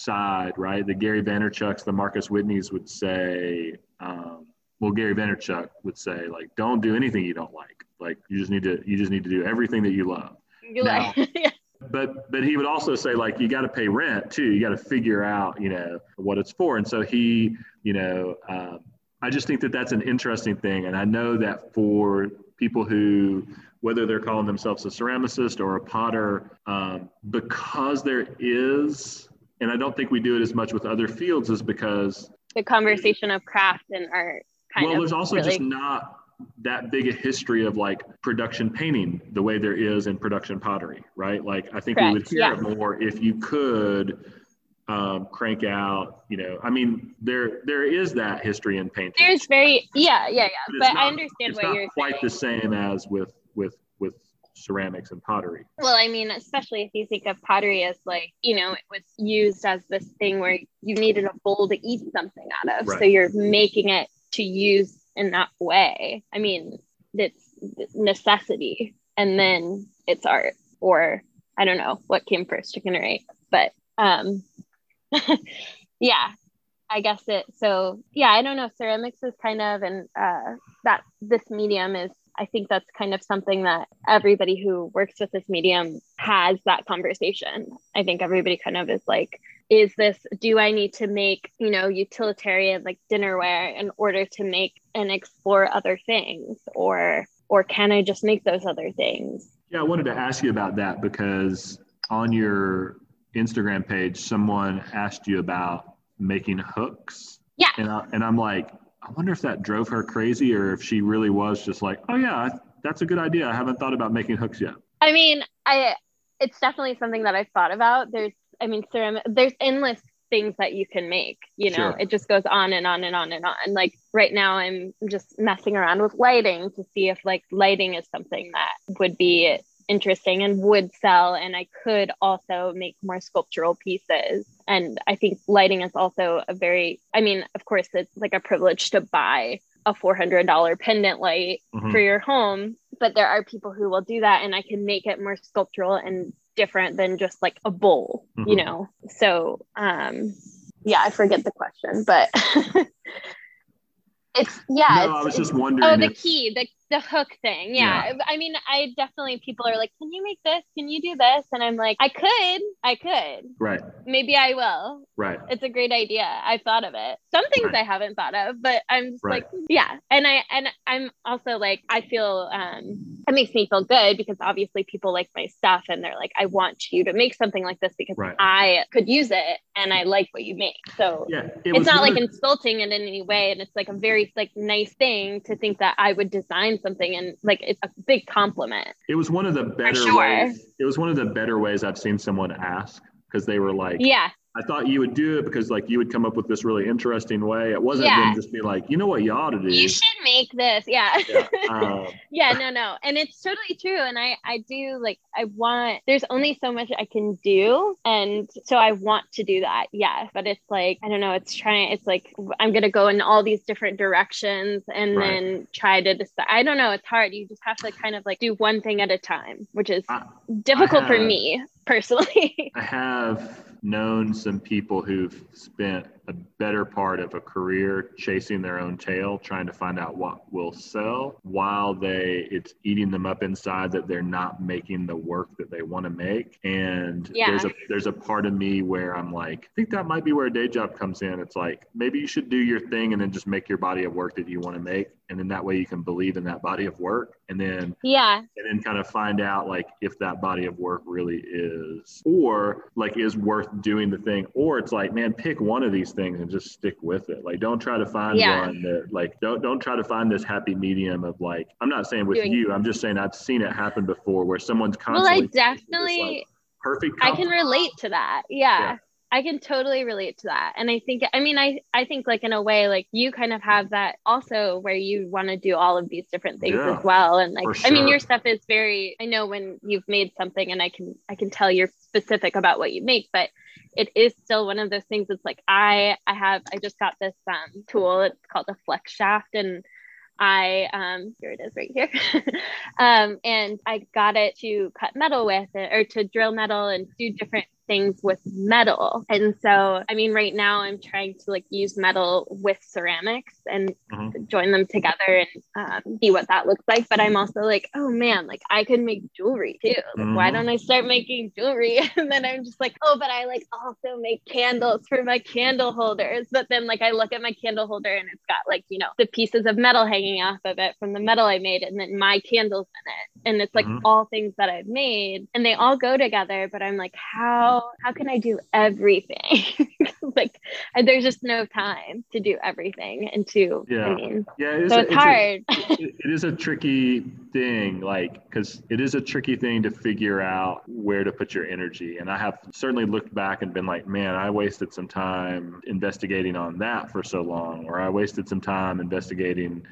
side, right? The Gary Vaynerchuk's, the Marcus Whitneys would say, um, well, Gary Vaynerchuk would say, like, don't do anything you don't like. Like, you just need to, you just need to do everything that you love. You now, like, *laughs* yeah. But, but he would also say, like, you got to pay rent too. You got to figure out, you know, what it's for. And so he, you know, um, I just think that that's an interesting thing. And I know that for people who, whether they're calling themselves a ceramicist or a potter, um, because there is and I don't think we do it as much with other fields is because the conversation of craft and art kind well, there's also really... just not that big a history of like production painting the way there is in production pottery, right? Like I think Correct. we would hear yeah. it more if you could um, crank out, you know, I mean, there there is that history in painting. There's very yeah, yeah, yeah. But, but not, I understand what you're saying. quite saying. the same as with with ceramics and pottery. Well, I mean, especially if you think of pottery as like, you know, it was used as this thing where you needed a bowl to eat something out of. Right. So you're making it to use in that way. I mean, it's necessity and then it's art or I don't know what came first, chicken or egg. But um *laughs* yeah, I guess it so yeah, I don't know. Ceramics is kind of and uh that this medium is I think that's kind of something that everybody who works with this medium has that conversation. I think everybody kind of is like, is this, do I need to make, you know, utilitarian like dinnerware in order to make and explore other things? Or, or can I just make those other things? Yeah, I wanted to ask you about that because on your Instagram page, someone asked you about making hooks. Yeah. And, I, and I'm like, I wonder if that drove her crazy or if she really was just like, oh yeah, that's a good idea. I haven't thought about making hooks yet. I mean, I it's definitely something that I've thought about. There's, I mean, ceramic. There's endless things that you can make. You know, sure. it just goes on and on and on and on. Like right now, I'm just messing around with lighting to see if like lighting is something that would be interesting and would sell and i could also make more sculptural pieces and i think lighting is also a very i mean of course it's like a privilege to buy a $400 pendant light mm-hmm. for your home but there are people who will do that and i can make it more sculptural and different than just like a bowl mm-hmm. you know so um yeah i forget the question but *laughs* it's yeah no, it's, i was just wondering oh the key the the hook thing. Yeah. yeah. I mean, I definitely, people are like, can you make this? Can you do this? And I'm like, I could, I could. Right. Maybe I will. Right. It's a great idea. I thought of it. Some things right. I haven't thought of, but I'm just right. like, yeah. And I, and I'm also like, I feel, um, it makes me feel good because obviously people like my stuff and they're like, I want you to make something like this because right. I could use it and I like what you make. So yeah, it it's not like insulting it in any way. And it's like a very like nice thing to think that I would design something and like it's a big compliment. It was one of the better sure. ways. It was one of the better ways I've seen someone ask because they were like, yeah, I thought you would do it because like you would come up with this really interesting way. It wasn't yeah. just be like, you know what you ought to do. You should make this. Yeah. Yeah. Um, *laughs* yeah. No, no. And it's totally true. And I, I do like, I want, there's only so much I can do. And so I want to do that. Yeah. But it's like, I don't know. It's trying, it's like, I'm going to go in all these different directions and right. then try to decide. I don't know. It's hard. You just have to kind of like do one thing at a time, which is I, difficult I have, for me personally. *laughs* I have known some people who've spent a better part of a career chasing their own tail, trying to find out what will sell while they it's eating them up inside that they're not making the work that they want to make. And yeah. there's a there's a part of me where I'm like, I think that might be where a day job comes in. It's like maybe you should do your thing and then just make your body of work that you want to make. And then that way you can believe in that body of work and then yeah and then kind of find out like if that body of work really is or like is worth doing the thing or it's like man pick one of these things and just stick with it. Like, don't try to find yeah. one that, like, don't don't try to find this happy medium of like. I'm not saying with Doing you. I'm just saying I've seen it happen before where someone's constantly. Well, I definitely like, perfect. I can relate to that. Yeah. yeah. I can totally relate to that. And I think I mean I I think like in a way like you kind of have that also where you want to do all of these different things yeah, as well and like sure. I mean your stuff is very I know when you've made something and I can I can tell you're specific about what you make but it is still one of those things it's like i i have i just got this um, tool it's called a flex shaft and I um here it is right here. *laughs* um and I got it to cut metal with it or to drill metal and do different things with metal. And so, I mean, right now I'm trying to like use metal with ceramics and mm-hmm. join them together and um, see what that looks like. But I'm also like, oh man, like I could make jewelry too. Like, mm-hmm. why don't I start making jewelry? *laughs* and then I'm just like, oh, but I like also make candles for my candle holders. But then like I look at my candle holder and it's got like, you know, the pieces of metal hanging off of it from the metal I made and then my candles in it. And it's like mm-hmm. all things that I've made and they all go together. But I'm like, how how can I do everything? *laughs* like there's just no time to do everything and to yeah I mean yeah it is so a, it's, it's hard *laughs* a, it is a tricky thing like because it is a tricky thing to figure out where to put your energy and I have certainly looked back and been like man I wasted some time investigating on that for so long or I wasted some time investigating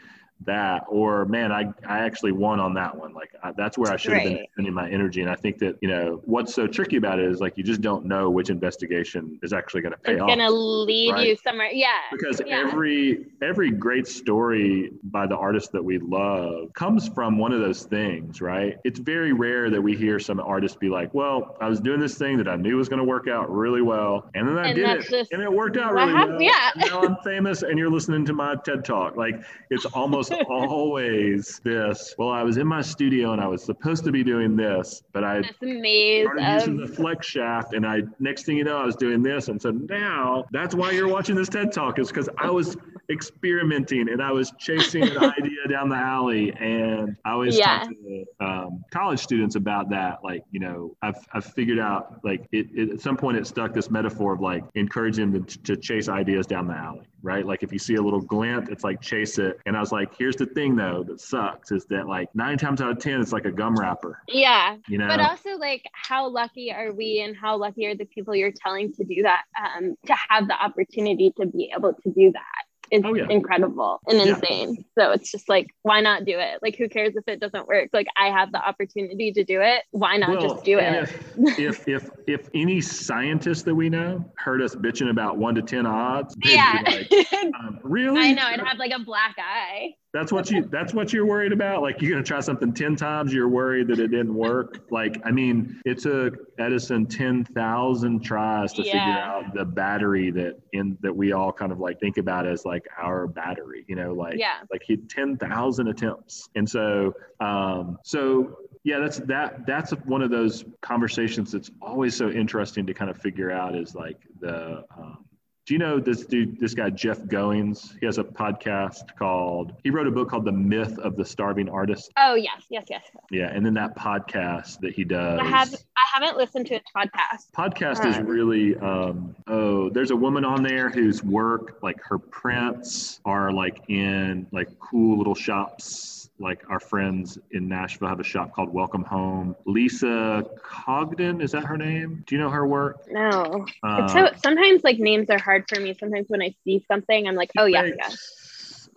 that or man i i actually won on that one. Like I, that's where i should have right. been spending my energy. And i think that you know what's so tricky about it is like you just don't know which investigation is actually going to pay it's off going to lead right? you somewhere. Yeah. Because yeah. every every great story by the artist that we love comes from one of those things right? It's very rare that we hear some artist be like well i was doing this thing that i knew was going to work out really well and then i and did it just, and it worked out really happened, well yeah. now i'm famous and you're listening to my ted talk. Like it's *laughs* almost *laughs* always this. Well, I was in my studio and I was supposed to be doing this, but I started using the flex shaft, and I next thing you know, I was doing this, and so now that's why you're watching this TED talk is because I was experimenting and I was chasing an *laughs* idea down the alley, and I always yeah. talk to um, college students about that. Like, you know, I've I've figured out like it, it, at some point it stuck this metaphor of like encouraging them to, to chase ideas down the alley right? Like if you see a little glint, it's like chase it. And I was like, here's the thing though that sucks is that like nine times out of ten, it's like a gum wrapper. Yeah. You know. But also like how lucky are we and how lucky are the people you're telling to do that, um, to have the opportunity to be able to do that is Oh, yeah. incredible and Yeah. insane. So it's just like, why not do it? Like, who cares if it doesn't work? Like, I have the opportunity to do it. Why not just do it? If, if if if any scientist that we know heard us bitching about one to ten odds, Yeah. like, *laughs* um, really? I know. I'd have like a black eye. That's what you that's what you're worried about? Like you're gonna try something 10 times, you're worried that it didn't work. Like, I mean, it took Edison 10,000 tries to figure out the battery that in that we all kind of like think about as like our battery, you know, like Yeah. like he 10,000 attempts. And so um so yeah, that's that that's one of those conversations that's always so interesting to kind of figure out is like the um, do you know this dude, this guy, Jeff Goins? He has a podcast called, he wrote a book called The Myth of the Starving Artist. Oh yes, yes, yes. Yeah. And then that podcast that he does. I have. I haven't listened to his podcast. Podcast is really, um, oh, there's a woman on there whose work, like her prints, are like in like cool little shops. Like our friends in Nashville have a shop called Welcome Home. Lisa Congdon, is that her name? Do you know her work? No. Uh, so sometimes like names are hard for me. Sometimes when I see something, I'm like, oh yeah, yeah.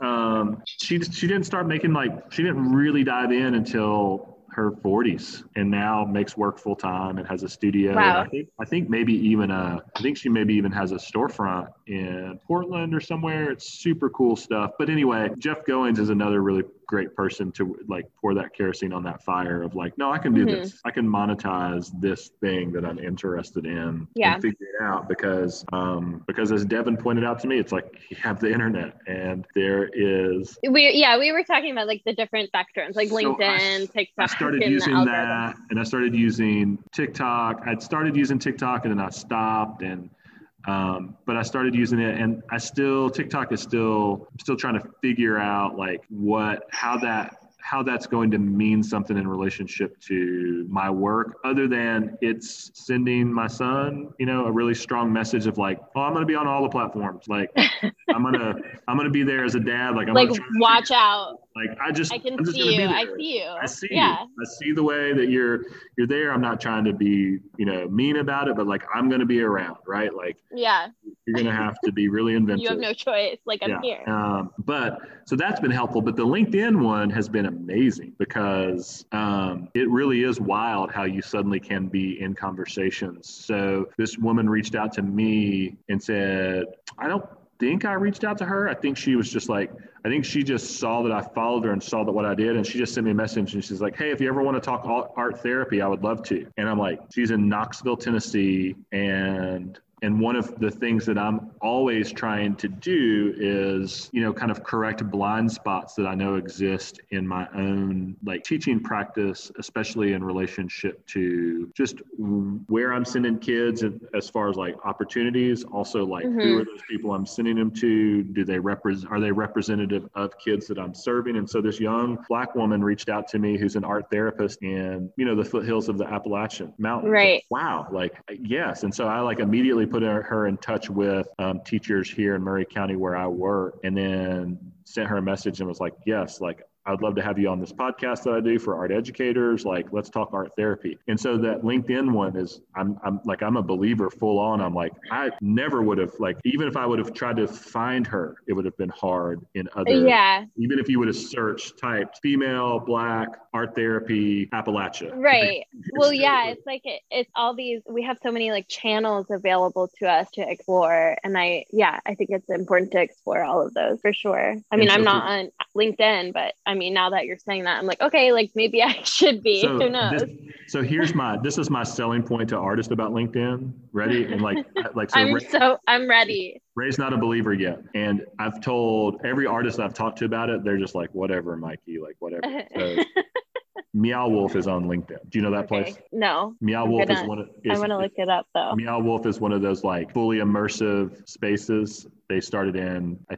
Um, she she didn't start making like she didn't really dive in until her 40s, and now makes work full time and has a studio. Wow. I think I think maybe even a I think she maybe even has a storefront in Portland or somewhere. It's super cool stuff. But anyway, Jeff Goins is another really great person to like pour that kerosene on that fire of like, no, I can do Mhm. this. I can monetize this thing that I'm interested in Yeah. and figure it out because um because as Devin pointed out to me, it's like you have the internet and there is We yeah, we were talking about like the different spectrums, like So I- LinkedIn, TikTok, I started using that and I started using TikTok. I'd started using TikTok and then I stopped and um, but I started using it and I still TikTok is still still trying to figure out like what how that how that's going to mean something in relationship to my work other than it's sending my son you know a really strong message of like oh i'm going to be on all the platforms. Like *laughs* i'm going to i'm to be there as a dad like i'm Like gonna watch out. like I just I can just see you. I see you. I see yeah. you. I see the way that you're you're there. I'm not trying to be, you know, mean about it, but like I'm gonna be around, right? Like Yeah. you're gonna have to be really inventive. *laughs* You have no choice. Like I'm here. Um, but so that's been helpful. But the LinkedIn one has been amazing because um, it really is wild how you suddenly can be in conversations. So this woman reached out to me and said, I don't think I reached out to her. I think she was just like, I think she just saw that I followed her and saw that what I did. And she just sent me a message and she's like, Hey, if you ever want to talk art therapy, I would love to. And I'm like, she's in Knoxville, Tennessee. And and one of the things that I'm always trying to do is, you know, kind of correct blind spots that I know exist in my own like teaching practice, especially in relationship to just where I'm sending kids and as far as like opportunities. Also, like who Mhm. are those people I'm sending them to? Do they represent? Are they representative of kids that I'm serving? And so this young black woman reached out to me, who's an art therapist in, you know, the foothills of the Appalachian Mountains. Right. Wow. Like yes. And so I like immediately put her, her in touch with um, teachers here in Maury County where I work, and then sent her a message and was like, yes, like I'd love to have you on this podcast that I do for art educators. Like, let's talk art therapy. And so that LinkedIn one is, I'm, I'm like, I'm a believer full on. I'm like, I never would have, like, even if I would have tried to find her, it would have been hard in other, Yeah. even if you would have searched, typed female, black, art therapy, Appalachia. Right. *laughs* Well, yeah, it's like it, it's all these. We have so many like channels available to us to explore, and I, yeah, I think it's important to explore all of those for sure. I mean, so I'm not on LinkedIn, but I mean, now that you're saying that, I'm like, okay, like maybe I *laughs* should be. Who knows? This, so here's my this is my selling point to artists about LinkedIn. Ready and like *laughs* like so I'm Ray- so I'm ready. Ray's not a believer yet, and I've told every artist I've talked to about it. They're just like whatever, Mikey, like whatever. *laughs* So Meow Wolf is on LinkedIn. Do you know that place? No, Meow I'm Wolf is gonna- one of I is, want to look it up though. Meow Wolf is one of those like fully immersive spaces. They started in I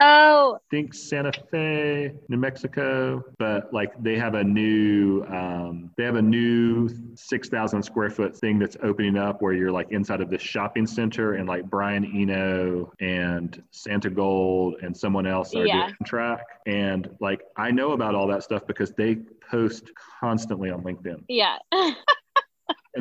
Oh, I think Santa Fe, New Mexico, but like they have a new um, they have a new six thousand square foot thing that's opening up where you're like inside of this shopping center and like Brian Eno and Santigold and someone else are Yeah. doing track and like I know about all that stuff because they post constantly on LinkedIn yeah. *laughs* and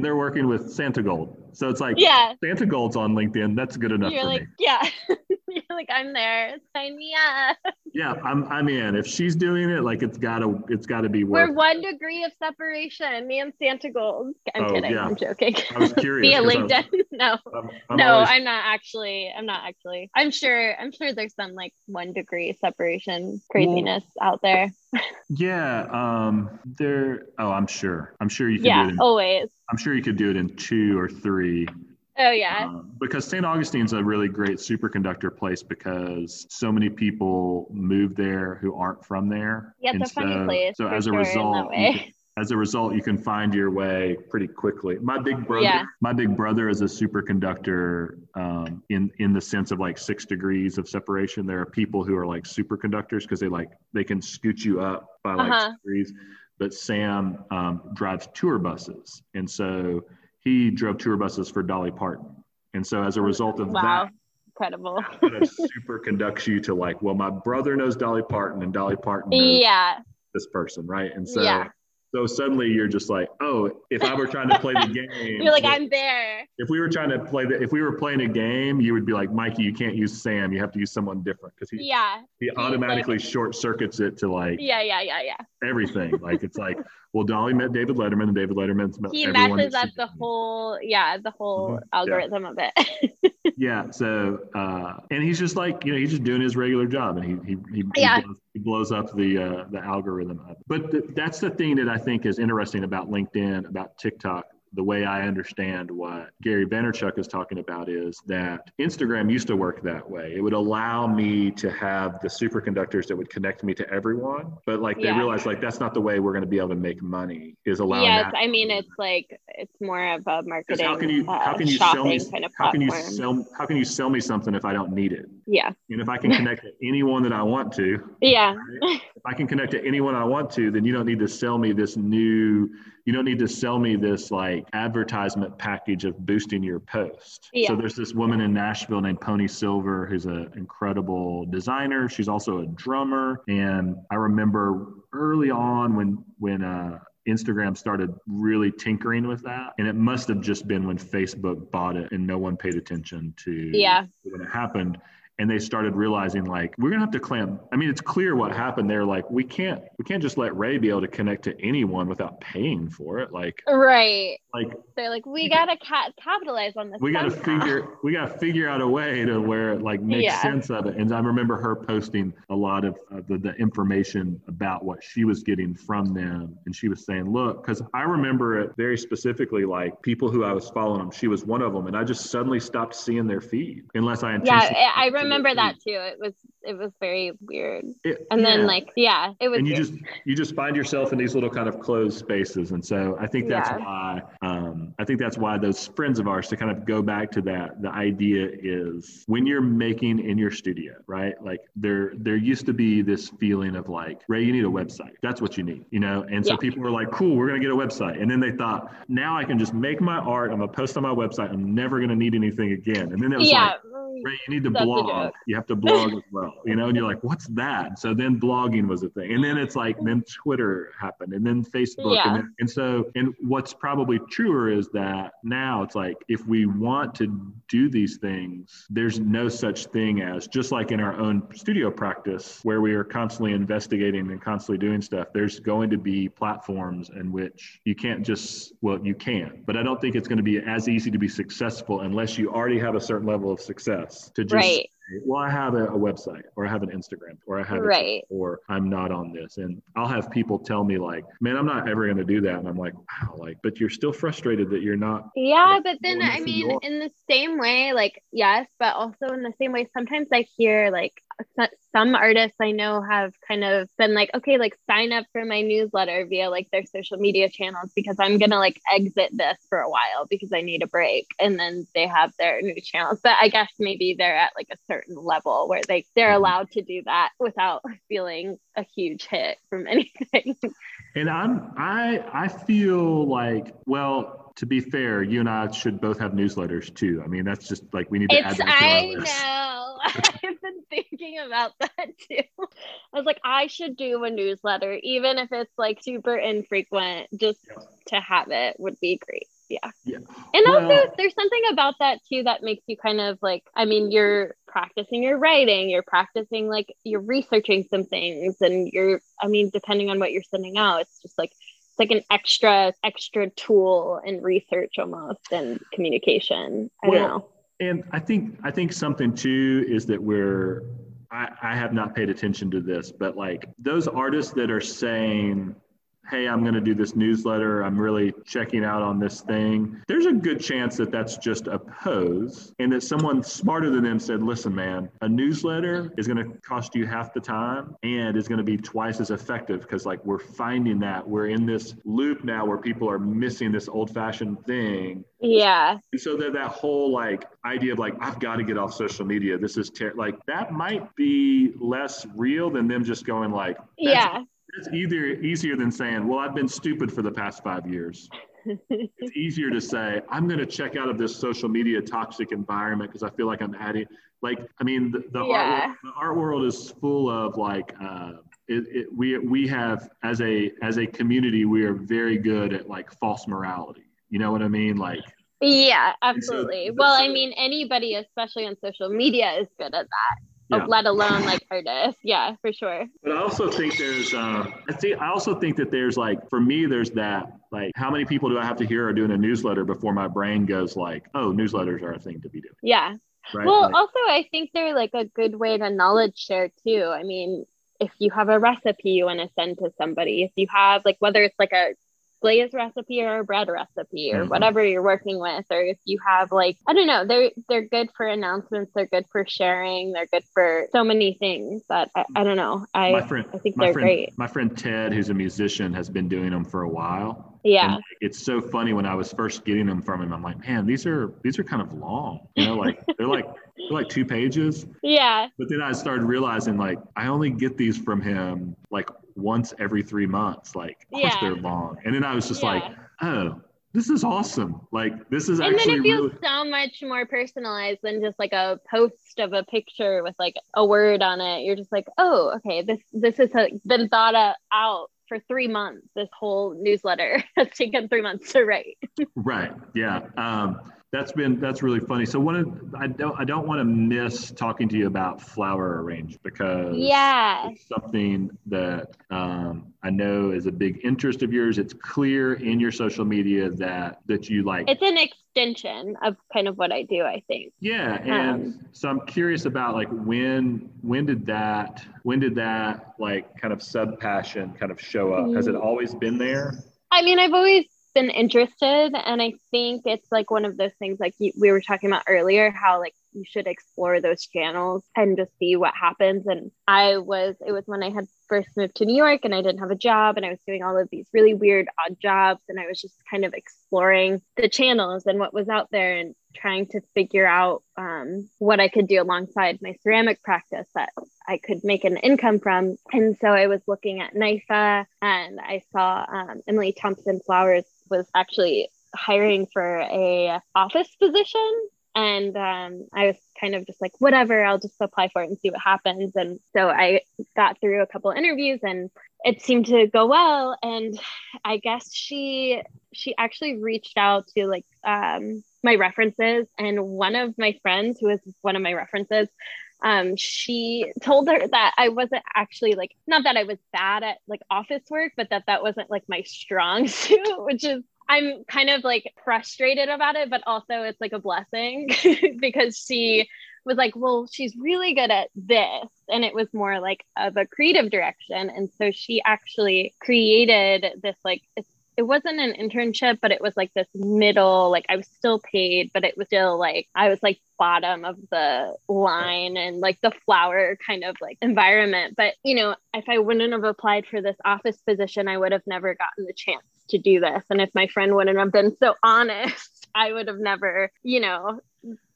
they're working with Santigold. so it's like yeah. Santigold's on LinkedIn. That's good enough You're for like, me. yeah. *laughs* You're *laughs* like, I'm there. Sign me up. *laughs* Yeah, I'm I'm in. If she's doing it, like it's gotta it's gotta be worth We're one degree of separation. Me and Santigold. I'm Oh, kidding. yeah. I'm joking. I was *laughs* curious. Via LinkedIn. no. I'm, I'm no, always- I'm not actually. I'm not actually. I'm sure. I'm sure there's some like one degree separation craziness out there. yeah. Um. There. Oh, I'm sure. I'm sure you could do it. In, always. I'm sure you could do it in two or three. Oh yeah. Um, because St. Augustine's a really great superconductor place because so many people move there who aren't from there. Yeah, it's a funny so, place. So as a sure, result, that way. can- as a result, you can find your way pretty quickly. My big brother, Yeah. my big brother is a superconductor um, in in the sense of like six degrees of separation. There are people who are like superconductors because they like they can scoot you up by like Uh-huh. degrees. But Sam um, drives tour buses, and so he drove tour buses for Dolly Parton. And so as a result of wow. Incredible. *laughs* that, kind of superconducts you to like, well, my brother knows Dolly Parton, and Dolly Parton knows Yeah. this person, right? And so Yeah. so suddenly you're just like, oh, if I were trying to play the *laughs* game, You're like, if- I'm there. if we were trying to play the, if we were playing a game, you would be like, Mikey, you can't use Sam, you have to use someone different because he, Yeah. he automatically short circuits it to like Yeah. Yeah. Yeah. Yeah. everything. like it's like, *laughs* well, Dolly met David Letterman, and David Letterman's met He messes up the whole. Yeah. The whole Mhm. Yeah. algorithm of it. *laughs* Yeah. So, uh, and he's just like, you know, he's just doing his regular job, and he he he, Yeah. he, blows, he blows up the uh, the algorithm. But th- that's the thing that I think is interesting about LinkedIn, about TikTok. The way I understand what Gary Vaynerchuk is talking about is that Instagram used to work that way. It would allow me to have the superconductors that would connect me to everyone, but like they Yeah. realized like that's not the way we're going to be able to make money. Is allowing yes. I mean, it's like it's more of a marketing. how can you uh, how can you sell me kind of how can you sell how can you sell me something if I don't need it? yeah. And if I can connect to anyone that I want to, *laughs* Yeah. if I can connect to anyone I want to, then you don't need to sell me this new, you don't need to sell me this like advertisement package of boosting your post. Yeah. So there's this woman in Nashville named Pony Silver who's an incredible designer. She's also a drummer. And I remember early on when, when, uh, Instagram started really tinkering with that. And it must have just been when Facebook bought it and no one paid attention to Yeah. when it happened and they started realizing like we're gonna have to clamp i mean it's clear what happened there like we can't we can't just let ray be able to connect to anyone without paying for it like Right. Like They're like, we gotta ca- capitalize on this. we got to somehow. figure we got to figure out a way to where it like makes Yeah. sense of it and i remember her posting a lot of, of the, the information about what she was getting from them and she was saying look because i remember it very specifically like people who i was following them she was one of them and i just suddenly stopped seeing their feed unless i Yeah, intentionally I I went to remember feed. that too. It was it was very weird. It- And then yeah. like yeah, it was and you weird. just you just find yourself in these little kind of closed spaces and so i think that's Yeah. why um, i think that's why those friends of ours to kind of go back to that the idea is when you're making in your studio right like there there used to be this feeling of like ray you need a website that's what you need you know and so Yeah. people were like cool we're going to get a website and then they thought now i can just make my art i'm going to post on my website i'm never going to need anything again and then it was yeah. like Ray, you need to That's blog. You have to blog as well, you know. And you're like, what's that? So then blogging was a thing, and then it's like, then Twitter happened, and then Facebook, Yeah. and, then, and so, and what's probably truer is that now it's like, if we want to do these things, there's no such thing as just like in our own studio practice where we are constantly investigating and constantly doing stuff. There's going to be platforms in which you can't just, well, you can, but I don't think it's going to be as easy to be successful unless you already have a certain level of success to just Right. Well, I have a, a website or I have an Instagram or I have a Right. or I'm not on this. And I'll have people tell me like, man, I'm not ever going to do that. And I'm like, wow, like, but you're still frustrated that you're not. Yeah, But but then I mean, in the same way, like yes, but also in the same way, sometimes I hear like some artists I know have kind of been like, okay, like sign up for my newsletter via like their social media channels because I'm gonna like exit this for a while because I need a break, and then they have their new channels. But I guess maybe they're at like a certain level where they they're mm-hmm. allowed to do that without *laughs* feeling a huge hit from *laughs* anything. And I'm I I feel like well to be fair, you and I should both have newsletters too. I mean, that's just like we need to it's, add that to I our list. know. *laughs* I've been thinking about that *laughs* too. I was like, I should do a newsletter, even if it's like super infrequent, just yeah. to have it would be great. Yeah. Yeah. And well, also, there's something about that too that makes you kind of like, I mean, you're practicing your writing, you're practicing like you're researching some things, and you're, I mean, depending on what you're sending out, it's just like it's like an extra extra tool in research almost and communication. I well, know. And I think I think something too is that we're I, I have not paid attention to this, but like those artists that are saying hey, I'm going to do this newsletter. I'm really checking out on this thing. There's a good chance that that's just a pose and that someone smarter than them said, listen, man, a newsletter is going to cost you half the time and is going to be twice as effective because, like, we're finding that we're in this loop now where people are missing this old fashioned thing. Yeah. And so that that whole like idea of like I've got to get off social media. This is ter-, like that might be less real than them just going like yeah it's either easier than saying, "Well, I've been stupid for the past five years." *laughs* it's easier to say, "I'm going to check out of this social media toxic environment because I feel like I'm adding." Like, I mean, the, the, yeah. art, the art world is full of like. Uh, it, it, we we have as a as a community we are very good at like false morality. You know what I mean? Like yeah, absolutely. So, well, I mean, anybody, especially on social media, is good at that yeah. let alone like artists. Yeah, for sure. But I also think there's, uh, I see. I also think that there's like, for me, there's that like, how many people do I have to hear are doing a newsletter before my brain goes like, oh, newsletters are a thing to be doing. Yeah. Right? Well, like, also, I think they're like a good way to knowledge share too. I mean, if you have a recipe you want to send to somebody, if you have like whether it's like a glaze recipe or a bread recipe or mm-hmm. whatever you're working with or if you have like i don't know they're they're good for announcements they're good for sharing they're good for so many things that i, I don't know. I my friend, i think they're friend, great. my friend ted who's a musician has been doing them for a while. Yeah. And it's so funny when i was first getting them from him i'm like man these are these are kind of long you know like *laughs* they're like they're like two pages. Yeah. But then i started realizing like i only get these from him like once every three months like of course they're long and then i was just yeah. like oh this is awesome. Like this is and actually then it feels really- so much more personalized than just like a post of a picture with like a word on it. You're just like, oh, okay, this this has been thought out for three months. This whole newsletter *laughs* has taken three months to write. right. Yeah. Um, that's been that's really funny. So one of I don't I don't want to miss talking to you about flower arrange because yeah, it's something that um, I know is a big interest of yours. It's clear in your social media that that you like. It's an extension of kind of what I do. I think. Yeah, and um, so I'm curious about like when when did that when did that like kind of sub passion kind of show up? Has it mm. always been there? I mean, I've always been interested and i think it's like one of those things like you, we were talking about earlier how like you should explore those channels and just see what happens and i was it was when i had first moved to new york and i didn't have a job and i was doing all of these really weird odd jobs and i was just kind of exploring the channels and what was out there and trying to figure out um, what i could do alongside my ceramic practice that I could make an income from. And so I was looking at NYFA and I saw um, Emily Thompson Flowers was actually hiring for a office position. And um, i was kind of just like whatever i'll just apply for it and see what happens. And so i got through a couple interviews and it seemed to go well. And i guess she she actually reached out to like um, my references. And one of my friends who was one of my references um, she told her that I wasn't actually like, not that I was bad at like office work, but that that wasn't like my strong *laughs* suit, which is I'm kind of like frustrated about it, but also it's like a blessing *laughs* because she was like, well, she's really good at this. And it was more like of a creative direction. And so she actually created this like, it's it wasn't an internship, but it was like this middle, like I was still paid, but it was still like I was like bottom of the line and like the flower kind of like environment. But you know, if I wouldn't have applied for this office position, I would have never gotten the chance to do this. And if my friend wouldn't have been so honest, *laughs* I would have never, you know,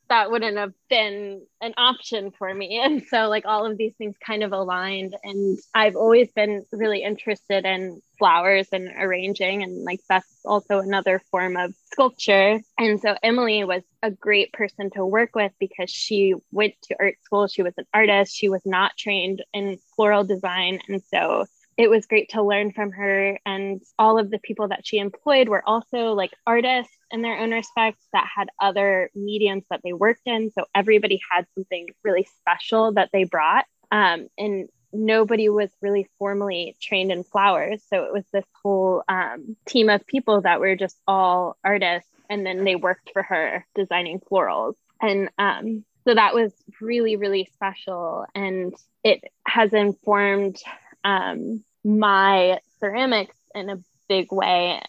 that wouldn't have been an option for me. And so, like, all of these things kind of aligned. And I've always been really interested in flowers and arranging. And, like, that's also another form of sculpture. And so, Emily was a great person to work with because she went to art school. She was an artist. She was not trained in floral design. And so, it was great to learn from her. And all of the people that she employed were also like artists in their own respects that had other mediums that they worked in. So everybody had something really special that they brought. Um, and nobody was really formally trained in flowers. So it was this whole um, team of people that were just all artists. And then they worked for her designing florals. And um, so that was really, really special. And it has informed um, my ceramics in a big way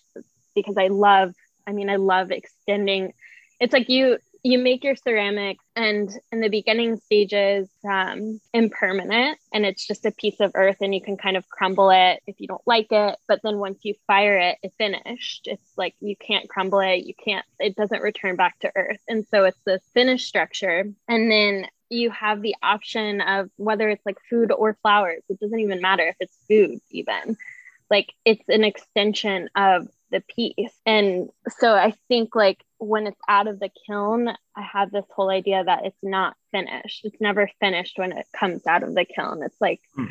because I love, I mean, I love extending. It's like you you make your ceramics and in the beginning stages um, impermanent and it's just a piece of earth and you can kind of crumble it if you don't like it. But then once you fire it it's finished. It's like you can't crumble it. You can't it doesn't return back to earth. And so it's this finished structure. And then you have the option of whether it's like food or flowers. It doesn't even matter if it's food, even. Like it's an extension of the piece. And so I think like when it's out of the kiln, I have this whole idea that it's not finished. It's never finished when it comes out of the kiln. It's like hmm.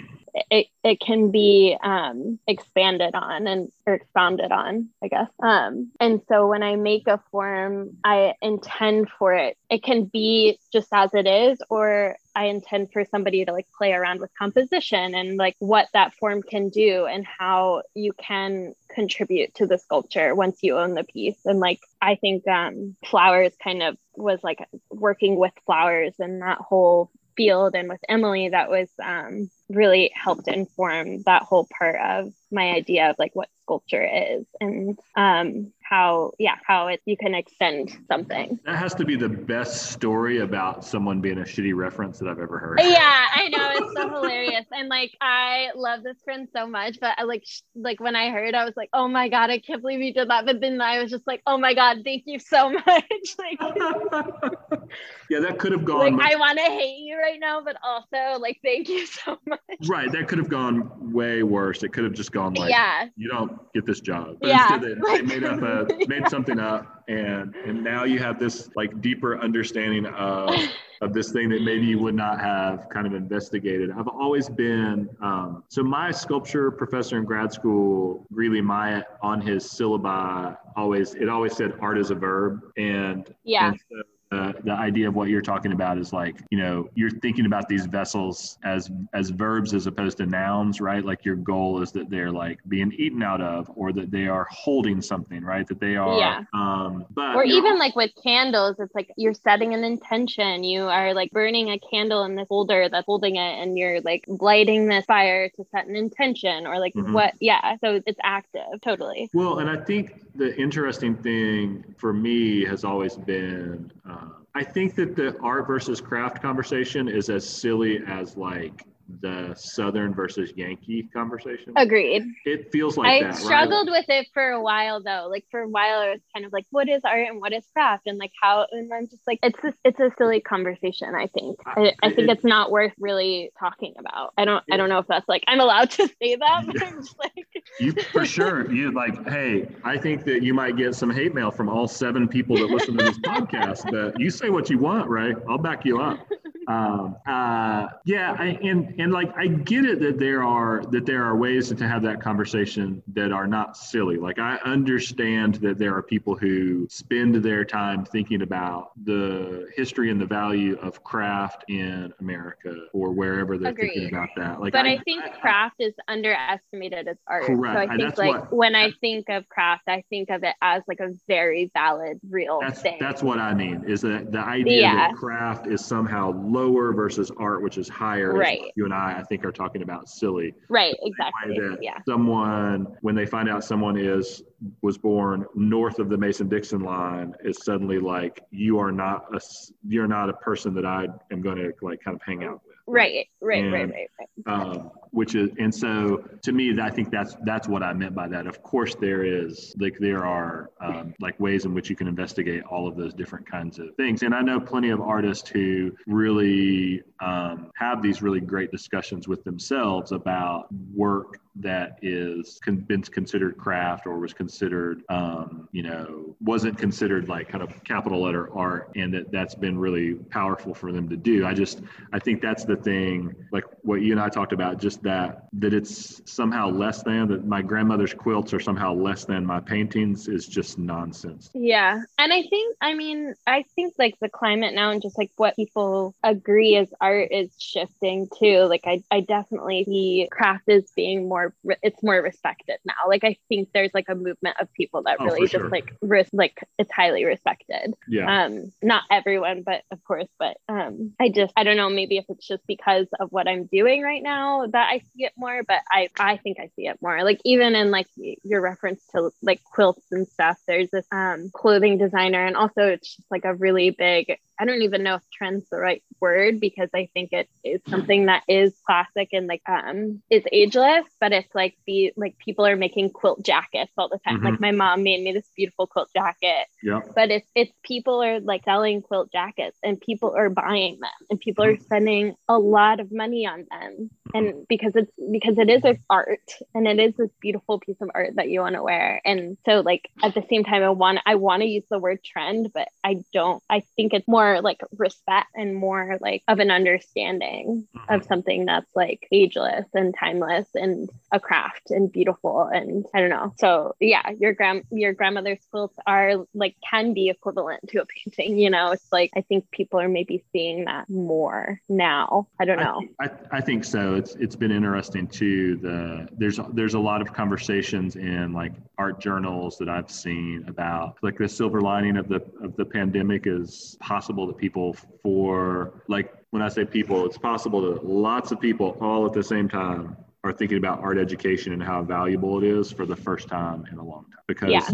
it, it can be um, expanded on and or expounded on, I guess. Um, and so when I make a form, I intend for it. It can be just as it is, or I intend for somebody to like play around with composition and like what that form can do and how you can contribute to the sculpture once you own the piece. And like I think um, flowers kind of was like working with flowers and that whole field and with Emily that was um, really helped inform that whole part of my idea of like what sculpture is. And um, how yeah how it you can extend something. That has to be the best story about someone being a shitty reference that i've ever heard. Yeah i know it's so hilarious. And like i love this friend so much but I like sh- like when i heard i was like oh my god i can't believe you did that. But then i was just like oh my god thank you so *laughs* much. Like *laughs* yeah that could have gone like, i want to hate you right now but also like thank you *laughs* so much. Right that could have gone way worse. It could have just gone like yeah. You don't get this job. But yeah they, they made up a *laughs* made something up and and now you have this like deeper understanding of of this thing that maybe you would not have kind of investigated. I've always been um, so my sculpture professor in grad school Greely Myatt on his syllabi always it always said art is a verb and yeah. and so the, the idea of what you're talking about is like you know you're thinking about these vessels as as verbs as opposed to nouns right? Like your goal is that they're like being eaten out of or that they are holding something right? That they are yeah. um but or even like with candles it's like you're setting an intention. You are like burning a candle in this holder that's holding it and you're like lighting this fire to set an intention or like mm-hmm. what yeah so it's active totally. Well and i think the interesting thing for me has always been uh, I think that the art versus craft conversation is as silly as like the Southern versus Yankee conversation. Agreed. It feels like I that. struggled right? with it for a while though. Like for a while, it was kind of like, what is art and what is craft, and like how, and I'm just like, it's a, it's a silly conversation. I think. I, I think it, it's not worth really talking about. I don't. It, I don't know if that's like I'm allowed to say that, *laughs* but I'm just like. you for sure. You like, hey, I think that you might get some hate mail from all seven people that listen to this *laughs* podcast. But you say what you want, right? I'll back you up. *laughs* Um, uh, yeah, I, and and like I get it that there are that there are ways to have that conversation that are not silly. Like I understand that there are people who spend their time thinking about the history and the value of craft in America or wherever they're Agreed. thinking about that. Like, but I, I think I, craft is underestimated as art. Correct. So I think like what, when I think of craft, I think of it as like a very valid, real that's, thing. That's what I mean. Is that the idea yeah. that craft is somehow lower versus art, which is higher. Right. You and I, I think, are talking about silly. Right. Exactly. yeah. Someone, when they find out someone is was born north of the Mason-Dixon line, is suddenly like you are not a you're not a person that I am going to like kind of hang out with. Right. Right. And, right. Right. Right. Um, which is and so to me i think that's that's what i meant by that. Of course there is like there are um, like ways in which you can investigate all of those different kinds of things. And i know plenty of artists who really um, have these really great discussions with themselves about work that is con- been considered craft or was considered um, you know wasn't considered like kind of capital letter art and that that's been really powerful for them to do. I just i think that's the thing like what you and i talked about just that that it's somehow less than that my grandmother's quilts are somehow less than my paintings is just nonsense yeah and i think i mean i think like the climate now and just like what people agree is art is shifting too like i, I definitely see craft is being more it's more respected now. Like I think there's like a movement of people that oh, really just sure. like res- like it's highly respected. Yeah. Um, not everyone, but of course. But um, I just I don't know. Maybe if it's just because of what I'm doing right now that I see it more. But I I think I see it more. Like even in like your reference to like quilts and stuff. There's this um clothing designer, and also it's just like a really big I don't even know if trend's the right word because I think it is something that is classic and like um is ageless, but it's like the like people are making quilt jackets all the time. Mm-hmm. Like my mom made me this beautiful quilt jacket. Yeah. But it's it's people are like selling quilt jackets and people are buying them and people are mm-hmm. spending a lot of money on them. And because it's because it is an art and it is this beautiful piece of art that you want to wear. And so like at the same time I want I want to use the word trend, but I don't I think it's more like respect and more like of an understanding mm-hmm. of something that's like ageless and timeless and a craft and beautiful and I don't know. So yeah, your grand your grandmother's quilts are like can be equivalent to a painting. You know, it's like I think people are maybe seeing that more now. I don't know. I, I, I think so. It's it's been interesting too. The there's there's a lot of conversations in like art journals that I've seen about like the silver lining of the of the pandemic is possible that people for like when I say people, it's possible that lots of people all at the same time are thinking about art education and how valuable it is for the first time in a long time because yeah.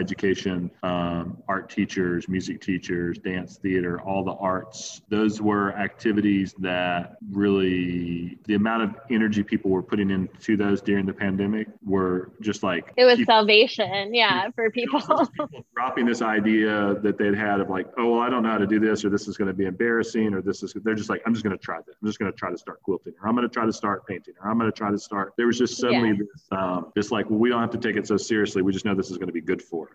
Education um, art teachers music teachers dance theater all the arts those were activities that really the amount of energy people were putting into those during the pandemic were just like it was people, salvation yeah for people. people dropping this idea that they'd had of like oh well i don't know how to do this or this is going to be embarrassing or this is they're just like i'm just going to try this i'm just going to try to start quilting or i'm going to try to start painting or i'm going to try try to start. There was just suddenly yeah. this, um, this like, well, we don't have to take it so seriously. We just know this is going to be good for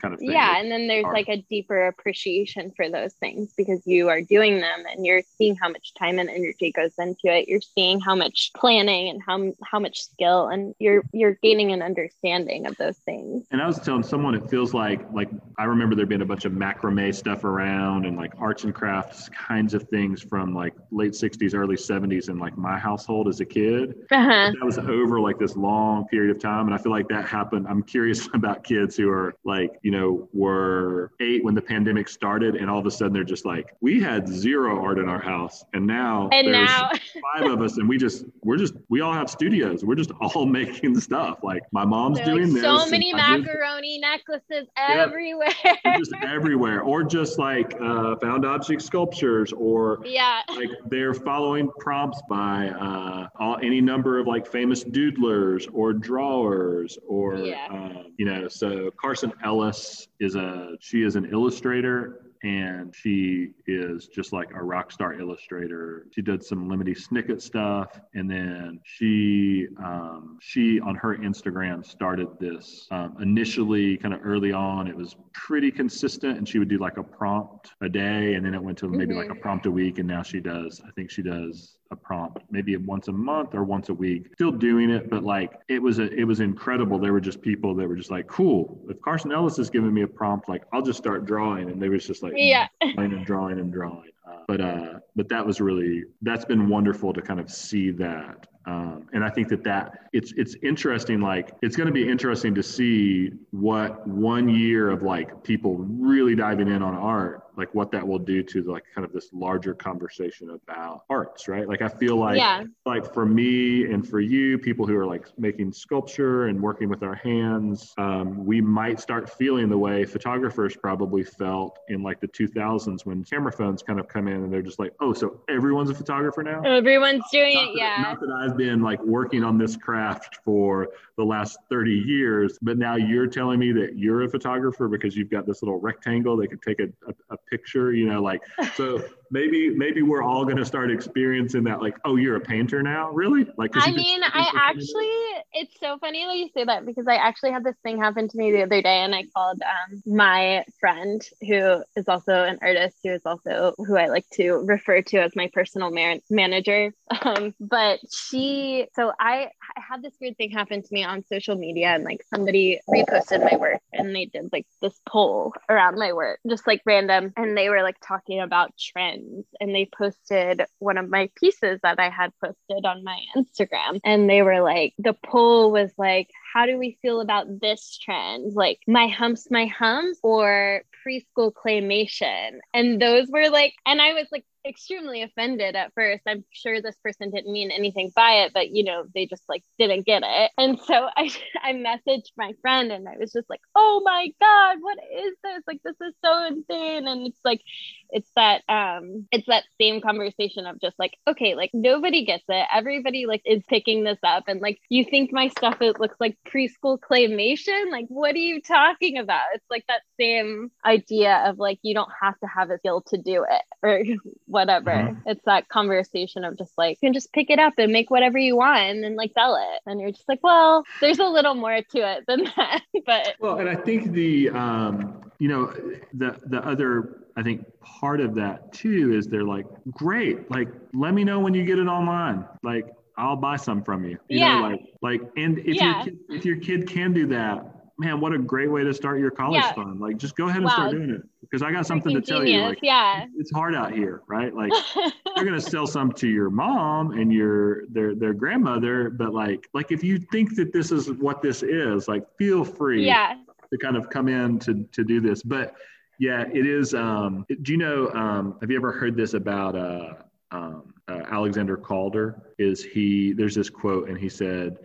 kind of thing. Yeah, and then there's like a deeper appreciation for those things because you are doing them and you're seeing how much time and energy goes into it. You're seeing how much planning and how how much skill, and you're you're gaining an understanding of those things. And I was telling someone, it feels like like I remember there being a bunch of macrame stuff around and like arts and crafts kinds of things from like late 60s, early 70s in like my household as a kid. Uh-huh. that was over like this long period of time and i feel like that happened i'm curious *laughs* about kids who are like you know were eight when the pandemic started and all of a sudden they're just like we had zero art in our house and now and there's now *laughs* five of us and we just we're just we all have studios. We're just all *laughs* making stuff. Like my mom's There's doing like this so many macaroni necklaces everywhere. yeah, just everywhere. Or just like uh, found object sculptures or yeah. like they're following prompts by uh, all, any number of like famous doodlers or drawers or yeah. um, you know so carson ellis is a she is an illustrator and she is just like a rock star illustrator. She did some Lemony Snicket stuff, and then she um, she on her Instagram started this um, initially kind of early on. It was pretty consistent, and she would do like a prompt a day, and then it went to maybe mm-hmm. like a mm-hmm. prompt a week, and now she does. I think she does a prompt maybe once a month or once a week still doing it but like it was a, it was incredible there were just people that were just like cool if carson ellis is giving me a prompt like i'll just start drawing and they was just like yeah *laughs* drawing and drawing and drawing uh, but uh but that was really that's been wonderful to kind of see that um, and I think that that it's it's interesting. Like it's going to be interesting to see what one year of like people really diving in on art like what that will do to like kind of this larger conversation about arts, right? Like I feel like Yeah. like for me and for you, people who are like making sculpture and working with our hands, um, we might start feeling the way photographers probably felt in like the 2000s when camera phones kind of come in and they're just like, oh, so everyone's a photographer now. Everyone's doing Not it. that, Yeah. not that I've been like working on this craft for the last 30 years, but now you're telling me that you're a photographer because you've got this little rectangle that could take a, a, a picture, you know, like, so maybe, maybe we're all going to start experiencing that, like, oh, you're a painter now? Really? Like, I mean, I actually, it's so funny that you say that because I actually had this thing happen to me the other day, and I called um, my friend who is also an artist, who is also who I like to refer to as my personal man- manager. *laughs* Um, but she, so I, I had this weird thing happen to me on social media, and like somebody reposted my work, and they did like this poll around my work, just like random, and they were like talking about trends, and they posted one of my pieces that I had posted on my Instagram, and they were like, the poll was like, how do we feel about this trend? Like my humps, my humps, or preschool claymation? And those were like, and I was like extremely offended at first. I'm sure this person didn't mean anything by it, but you know, they just like didn't get it. And so *laughs* I I messaged my friend and I was just like, "Oh my god, what is this? Like this is so insane." And it's like it's that um it's that same conversation of just like, okay, like nobody gets it. Everybody like is picking this up and like you think my stuff it looks like preschool claymation? Like what are you talking about? It's like that same idea of like you don't have to have a skill to do it or whatever. Mhm. It's that conversation of just like you can just pick it up and make whatever you want and then like sell it. And you're just like, well, there's a little more to it than *laughs* that. but Well, and I think the um, you know the the other I think part of that too is they're like, great, like let me know when you get it online, like I'll buy some from you. you Yeah. Know, like like and if Yeah. your kid, if your kid can do that, man, what a great way to start your college Yeah. fund. Like just go ahead and Wow. start doing it because I got something to tell you. Like yeah. it's hard out here, right? Like *laughs* they're gonna sell some to your mom and your their their grandmother, but like like if you think that this is what this is, like feel free yeah. to kind of come in to to do this. But yeah, it is. Um, do you know? Um, have you ever heard this about uh, um, uh, Alexander Calder? Is he? There's this quote, and he said.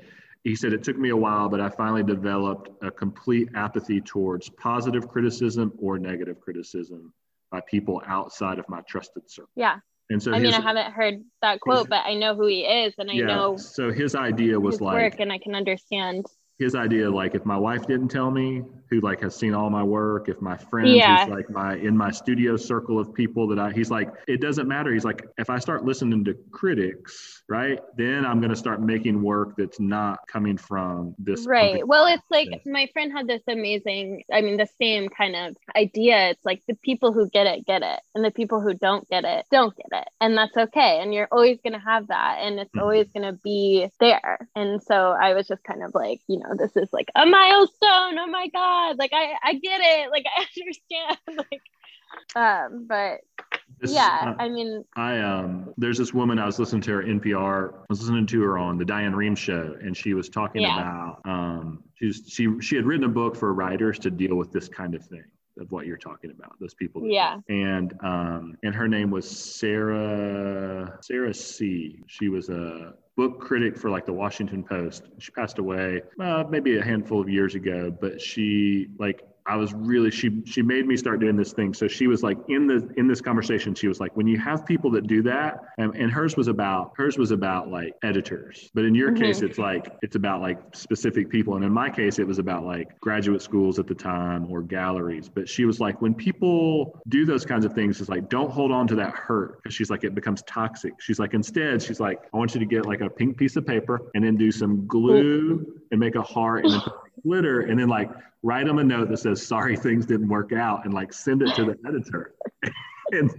He said, It took me a while, but I finally developed a complete apathy towards positive criticism or negative criticism by people outside of my trusted circle. Yeah. And so I mean, I haven't heard that quote, but I know who he is and I yeah, know so his idea was his like work and I can understand. his idea like if my wife didn't tell me who like has seen all my work if my friends Yeah. who's like my in my studio circle of people that i he's like it doesn't matter he's like if i start listening to critics right then i'm going to start making work that's not coming from this Right. company. Well, it's like Yeah. my friend had this amazing, I mean, the same kind of idea. It's like the people who get it, get it. And the people who don't get it, don't get it. And that's okay. And you're always going to have that. And it's Mhm. always going to be there. And so I was just kind of like, you know, this is like a milestone. Oh my God. Like, I, I get it. Like, *laughs* I understand. *laughs* like, um, but This- yeah, uh, I mean, I um there's this woman I was listening to her NPR. I was listening to her on the Diane Rehm show, and she was talking Yeah. about um she's she she had written a book for writers to deal with this kind of thing of what you're talking about, those people. Yeah. And um and her name was Sarah Sarah C. She was a book critic for like the Washington Post. She passed away uh, maybe a handful of years ago, but she like I was really she she made me start doing this thing. So she was like in the in this conversation, she was like, when you have people that do that, and, and hers was about hers was about like editors, but in your Mhm. case, it's like it's about like specific people, and in my case, it was about like graduate schools at the time or galleries. But she was like, when people do those kinds of things, it's like don't hold on to that hurt because she's like it becomes toxic. She's like instead, she's like I want you to get like a pink piece of paper and then do some glue and make a heart and then put glitter and then like write them a note that says sorry things didn't work out and like send it to the *laughs* editor. *laughs* And,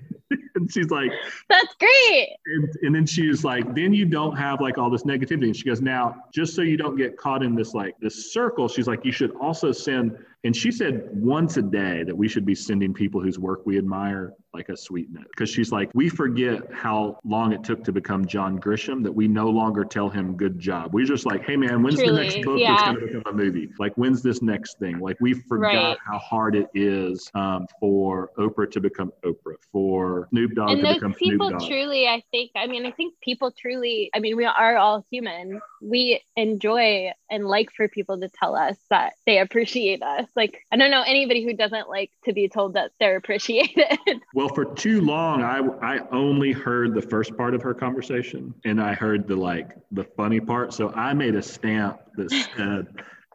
and she's like that's great. and, and then she's like then you don't have like all this negativity. And she goes now just so you don't get caught in this like this circle she's like you should also send and she said once a day that we should be sending people whose work we admire like a sweet note. Because she's like we forget how long it took to become john grisham that we no longer tell him good job. We're just like hey man when's the next book yeah. that's going to become a movie? Like when's this next thing Like we forgot Right. how hard it is um, for Oprah to become Oprah, for Snoop Dogg and to become people Snoop Dogg. truly i think i mean i think people truly i mean we are all human we enjoy and like for people to tell us that they appreciate us like i don't know anybody who doesn't like to be told that they're appreciated *laughs* Well, for too long, I I only heard the first part of her conversation, and I heard the like the funny part. So I made a stamp that said,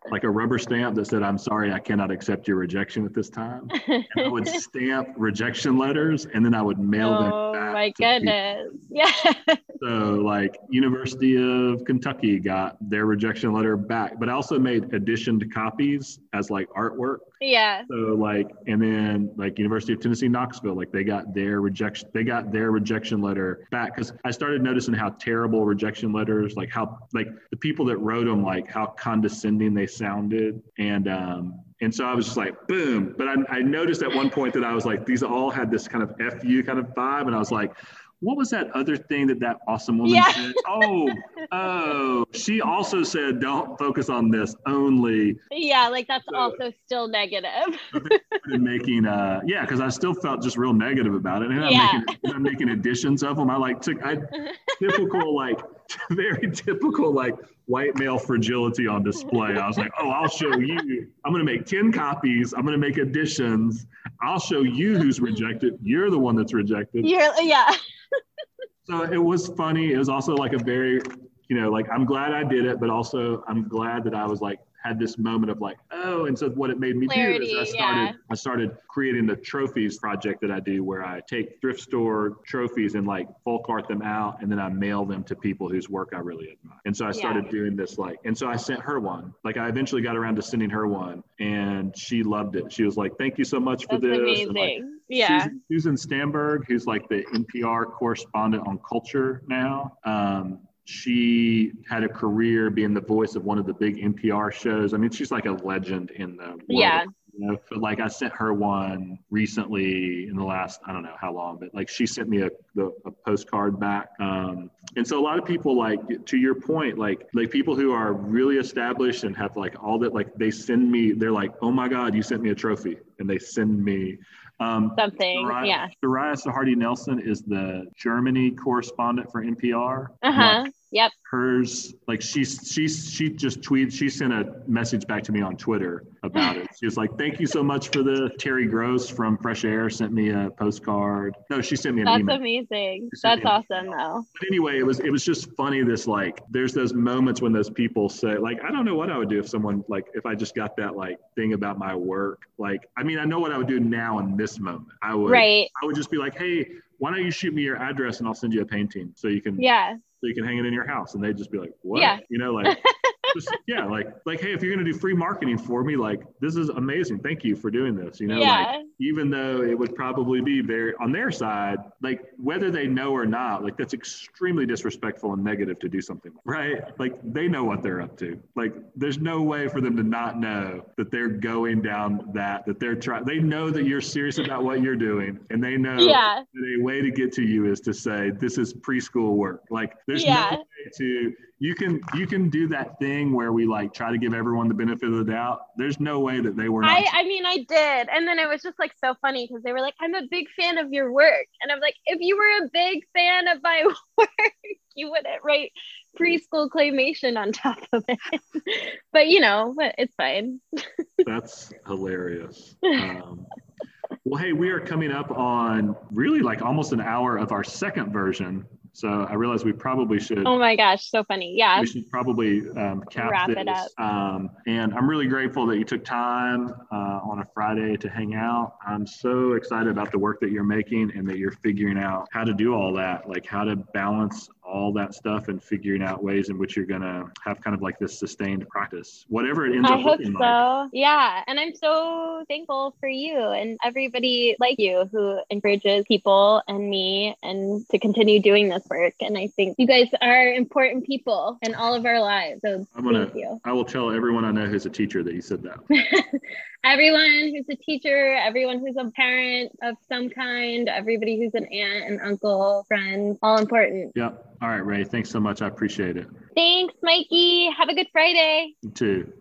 like a rubber stamp that said, "I'm sorry, I cannot accept your rejection at this time." And I would *laughs* stamp rejection letters, and then I would mail them oh back. oh my to people. goodness *laughs* yeah So, like University of Kentucky got their rejection letter back, but I also made additioned copies as like artwork. Yeah So like, and then like University of Tennessee Knoxville, like they got their rejection, they got their rejection letter back because I started noticing how terrible rejection letters, like how like the people that wrote them, like how condescending they sounded, and um, and so I was just like, boom. But I, I noticed at one point that I was like, these all had this kind of fu kind of vibe, and I was like. What was that other thing that that awesome woman Yeah. said? Oh, oh, she also said, "Don't focus on this only." yeah like that's So- also still negative making uh yeah because i still felt just real negative about it and I'm, Yeah. making, I'm making editions of them i like took i *laughs* typical like *laughs* very typical like white male fragility on display. I was like oh i'll show you. I'm going to make 10 copies. I'm going to make editions i'll show you who's rejected. You're the one that's rejected. You're yeah. *laughs* So it was funny. It was also like a very you know like i'm glad i did it but also i'm glad that i was like had this moment of like oh and so what it made me Clarity, do is i started yeah. i started creating the trophies project that i do where i take thrift store trophies and like folk art them out and then i mail them to people whose work i really admire. And so i started doing this like and so i sent her one. Like i eventually got around to sending her one and she loved it. She was like thank you so much for that's this. Amazing and, like, yeah. Susan, Susan Stamberg, who's like the NPR correspondent on culture now. Um, she had a career being the voice of one of the big NPR shows. I mean, she's like a legend in the world. Yeah. You know, but like I sent her one recently in the last I don't know how long, but like she sent me a the, a postcard back. Um, and so a lot of people like to your point, like like people who are really established and have like all that, like they send me, they're like, oh my God, you sent me a trophy, and they send me. Um, something Soraya, yeah Soraya Sarhaddi Nelson is the Germany correspondent for NPR. uh-huh Like, yep hers, like she's she's she just tweeted, she sent a message back to me on Twitter about it. *laughs* She was like, "Thank you so much for the." Terry Gross from Fresh Air sent me a postcard. No, she sent me an that's email. amazing that's awesome though But anyway, it was it was just funny. This like, there's those moments when those people say, like, I don't know what I would do if someone like if I just got that like thing about my work. Like, I mean, I know what I would do now in this moment. I would right I would just be like, hey, why don't you shoot me your address and I'll send you a painting so you can yeah so you can hang it in your house. And they'd just be like, what? Yeah. You know, like *laughs* just, yeah, like like hey, if you're gonna do free marketing for me, like this is amazing. Thank you for doing this. You know, like even though it would probably be very on their side, like whether they know or not, like that's extremely disrespectful and negative to do something, right? Like they know what they're up to. Like there's no way for them to not know that they're going down that, that they're trying, they know that you're serious about what you're doing and they know yeah that a way to get to you is to say, this is preschool work. Like there's Yeah. no way to, you can, you can do that thing where we like try to give everyone the benefit of the doubt. There's no way that they were not. I, I mean, I did. And then it was just like so funny because they were like, I'm a big fan of your work. And I'm like, if you were a big fan of my *laughs* work, you wouldn't write preschool claymation on top of it. *laughs* but you know, but it's fine. *laughs* That's hilarious. Um, well, hey, we are coming up on really like almost an hour of our second version. So I realize we probably should. Oh my gosh, so funny. Yeah. we should probably um, cap Wrap this. it up. Um, and I'm really grateful that you took time uh, on a Friday to hang out. I'm so excited about the work that you're making and that you're figuring out how to do all that, like how to balance all that stuff and figuring out ways in which you're going to have kind of like this sustained practice, whatever it ends I up hope looking so. like. Yeah. And I'm so thankful for you and everybody like you who encourages people and me and to continue doing this work. And I think you guys are important people in all of our lives. So I'm gonna- thank you. I will tell everyone I know who's a teacher that you said that. *laughs* everyone who's a teacher, everyone who's a parent of some kind, everybody who's an aunt and uncle, friend, all important. Yep. All right, Ray. Thanks so much. I appreciate it. Thanks, Mikey. Have a good Friday. You too.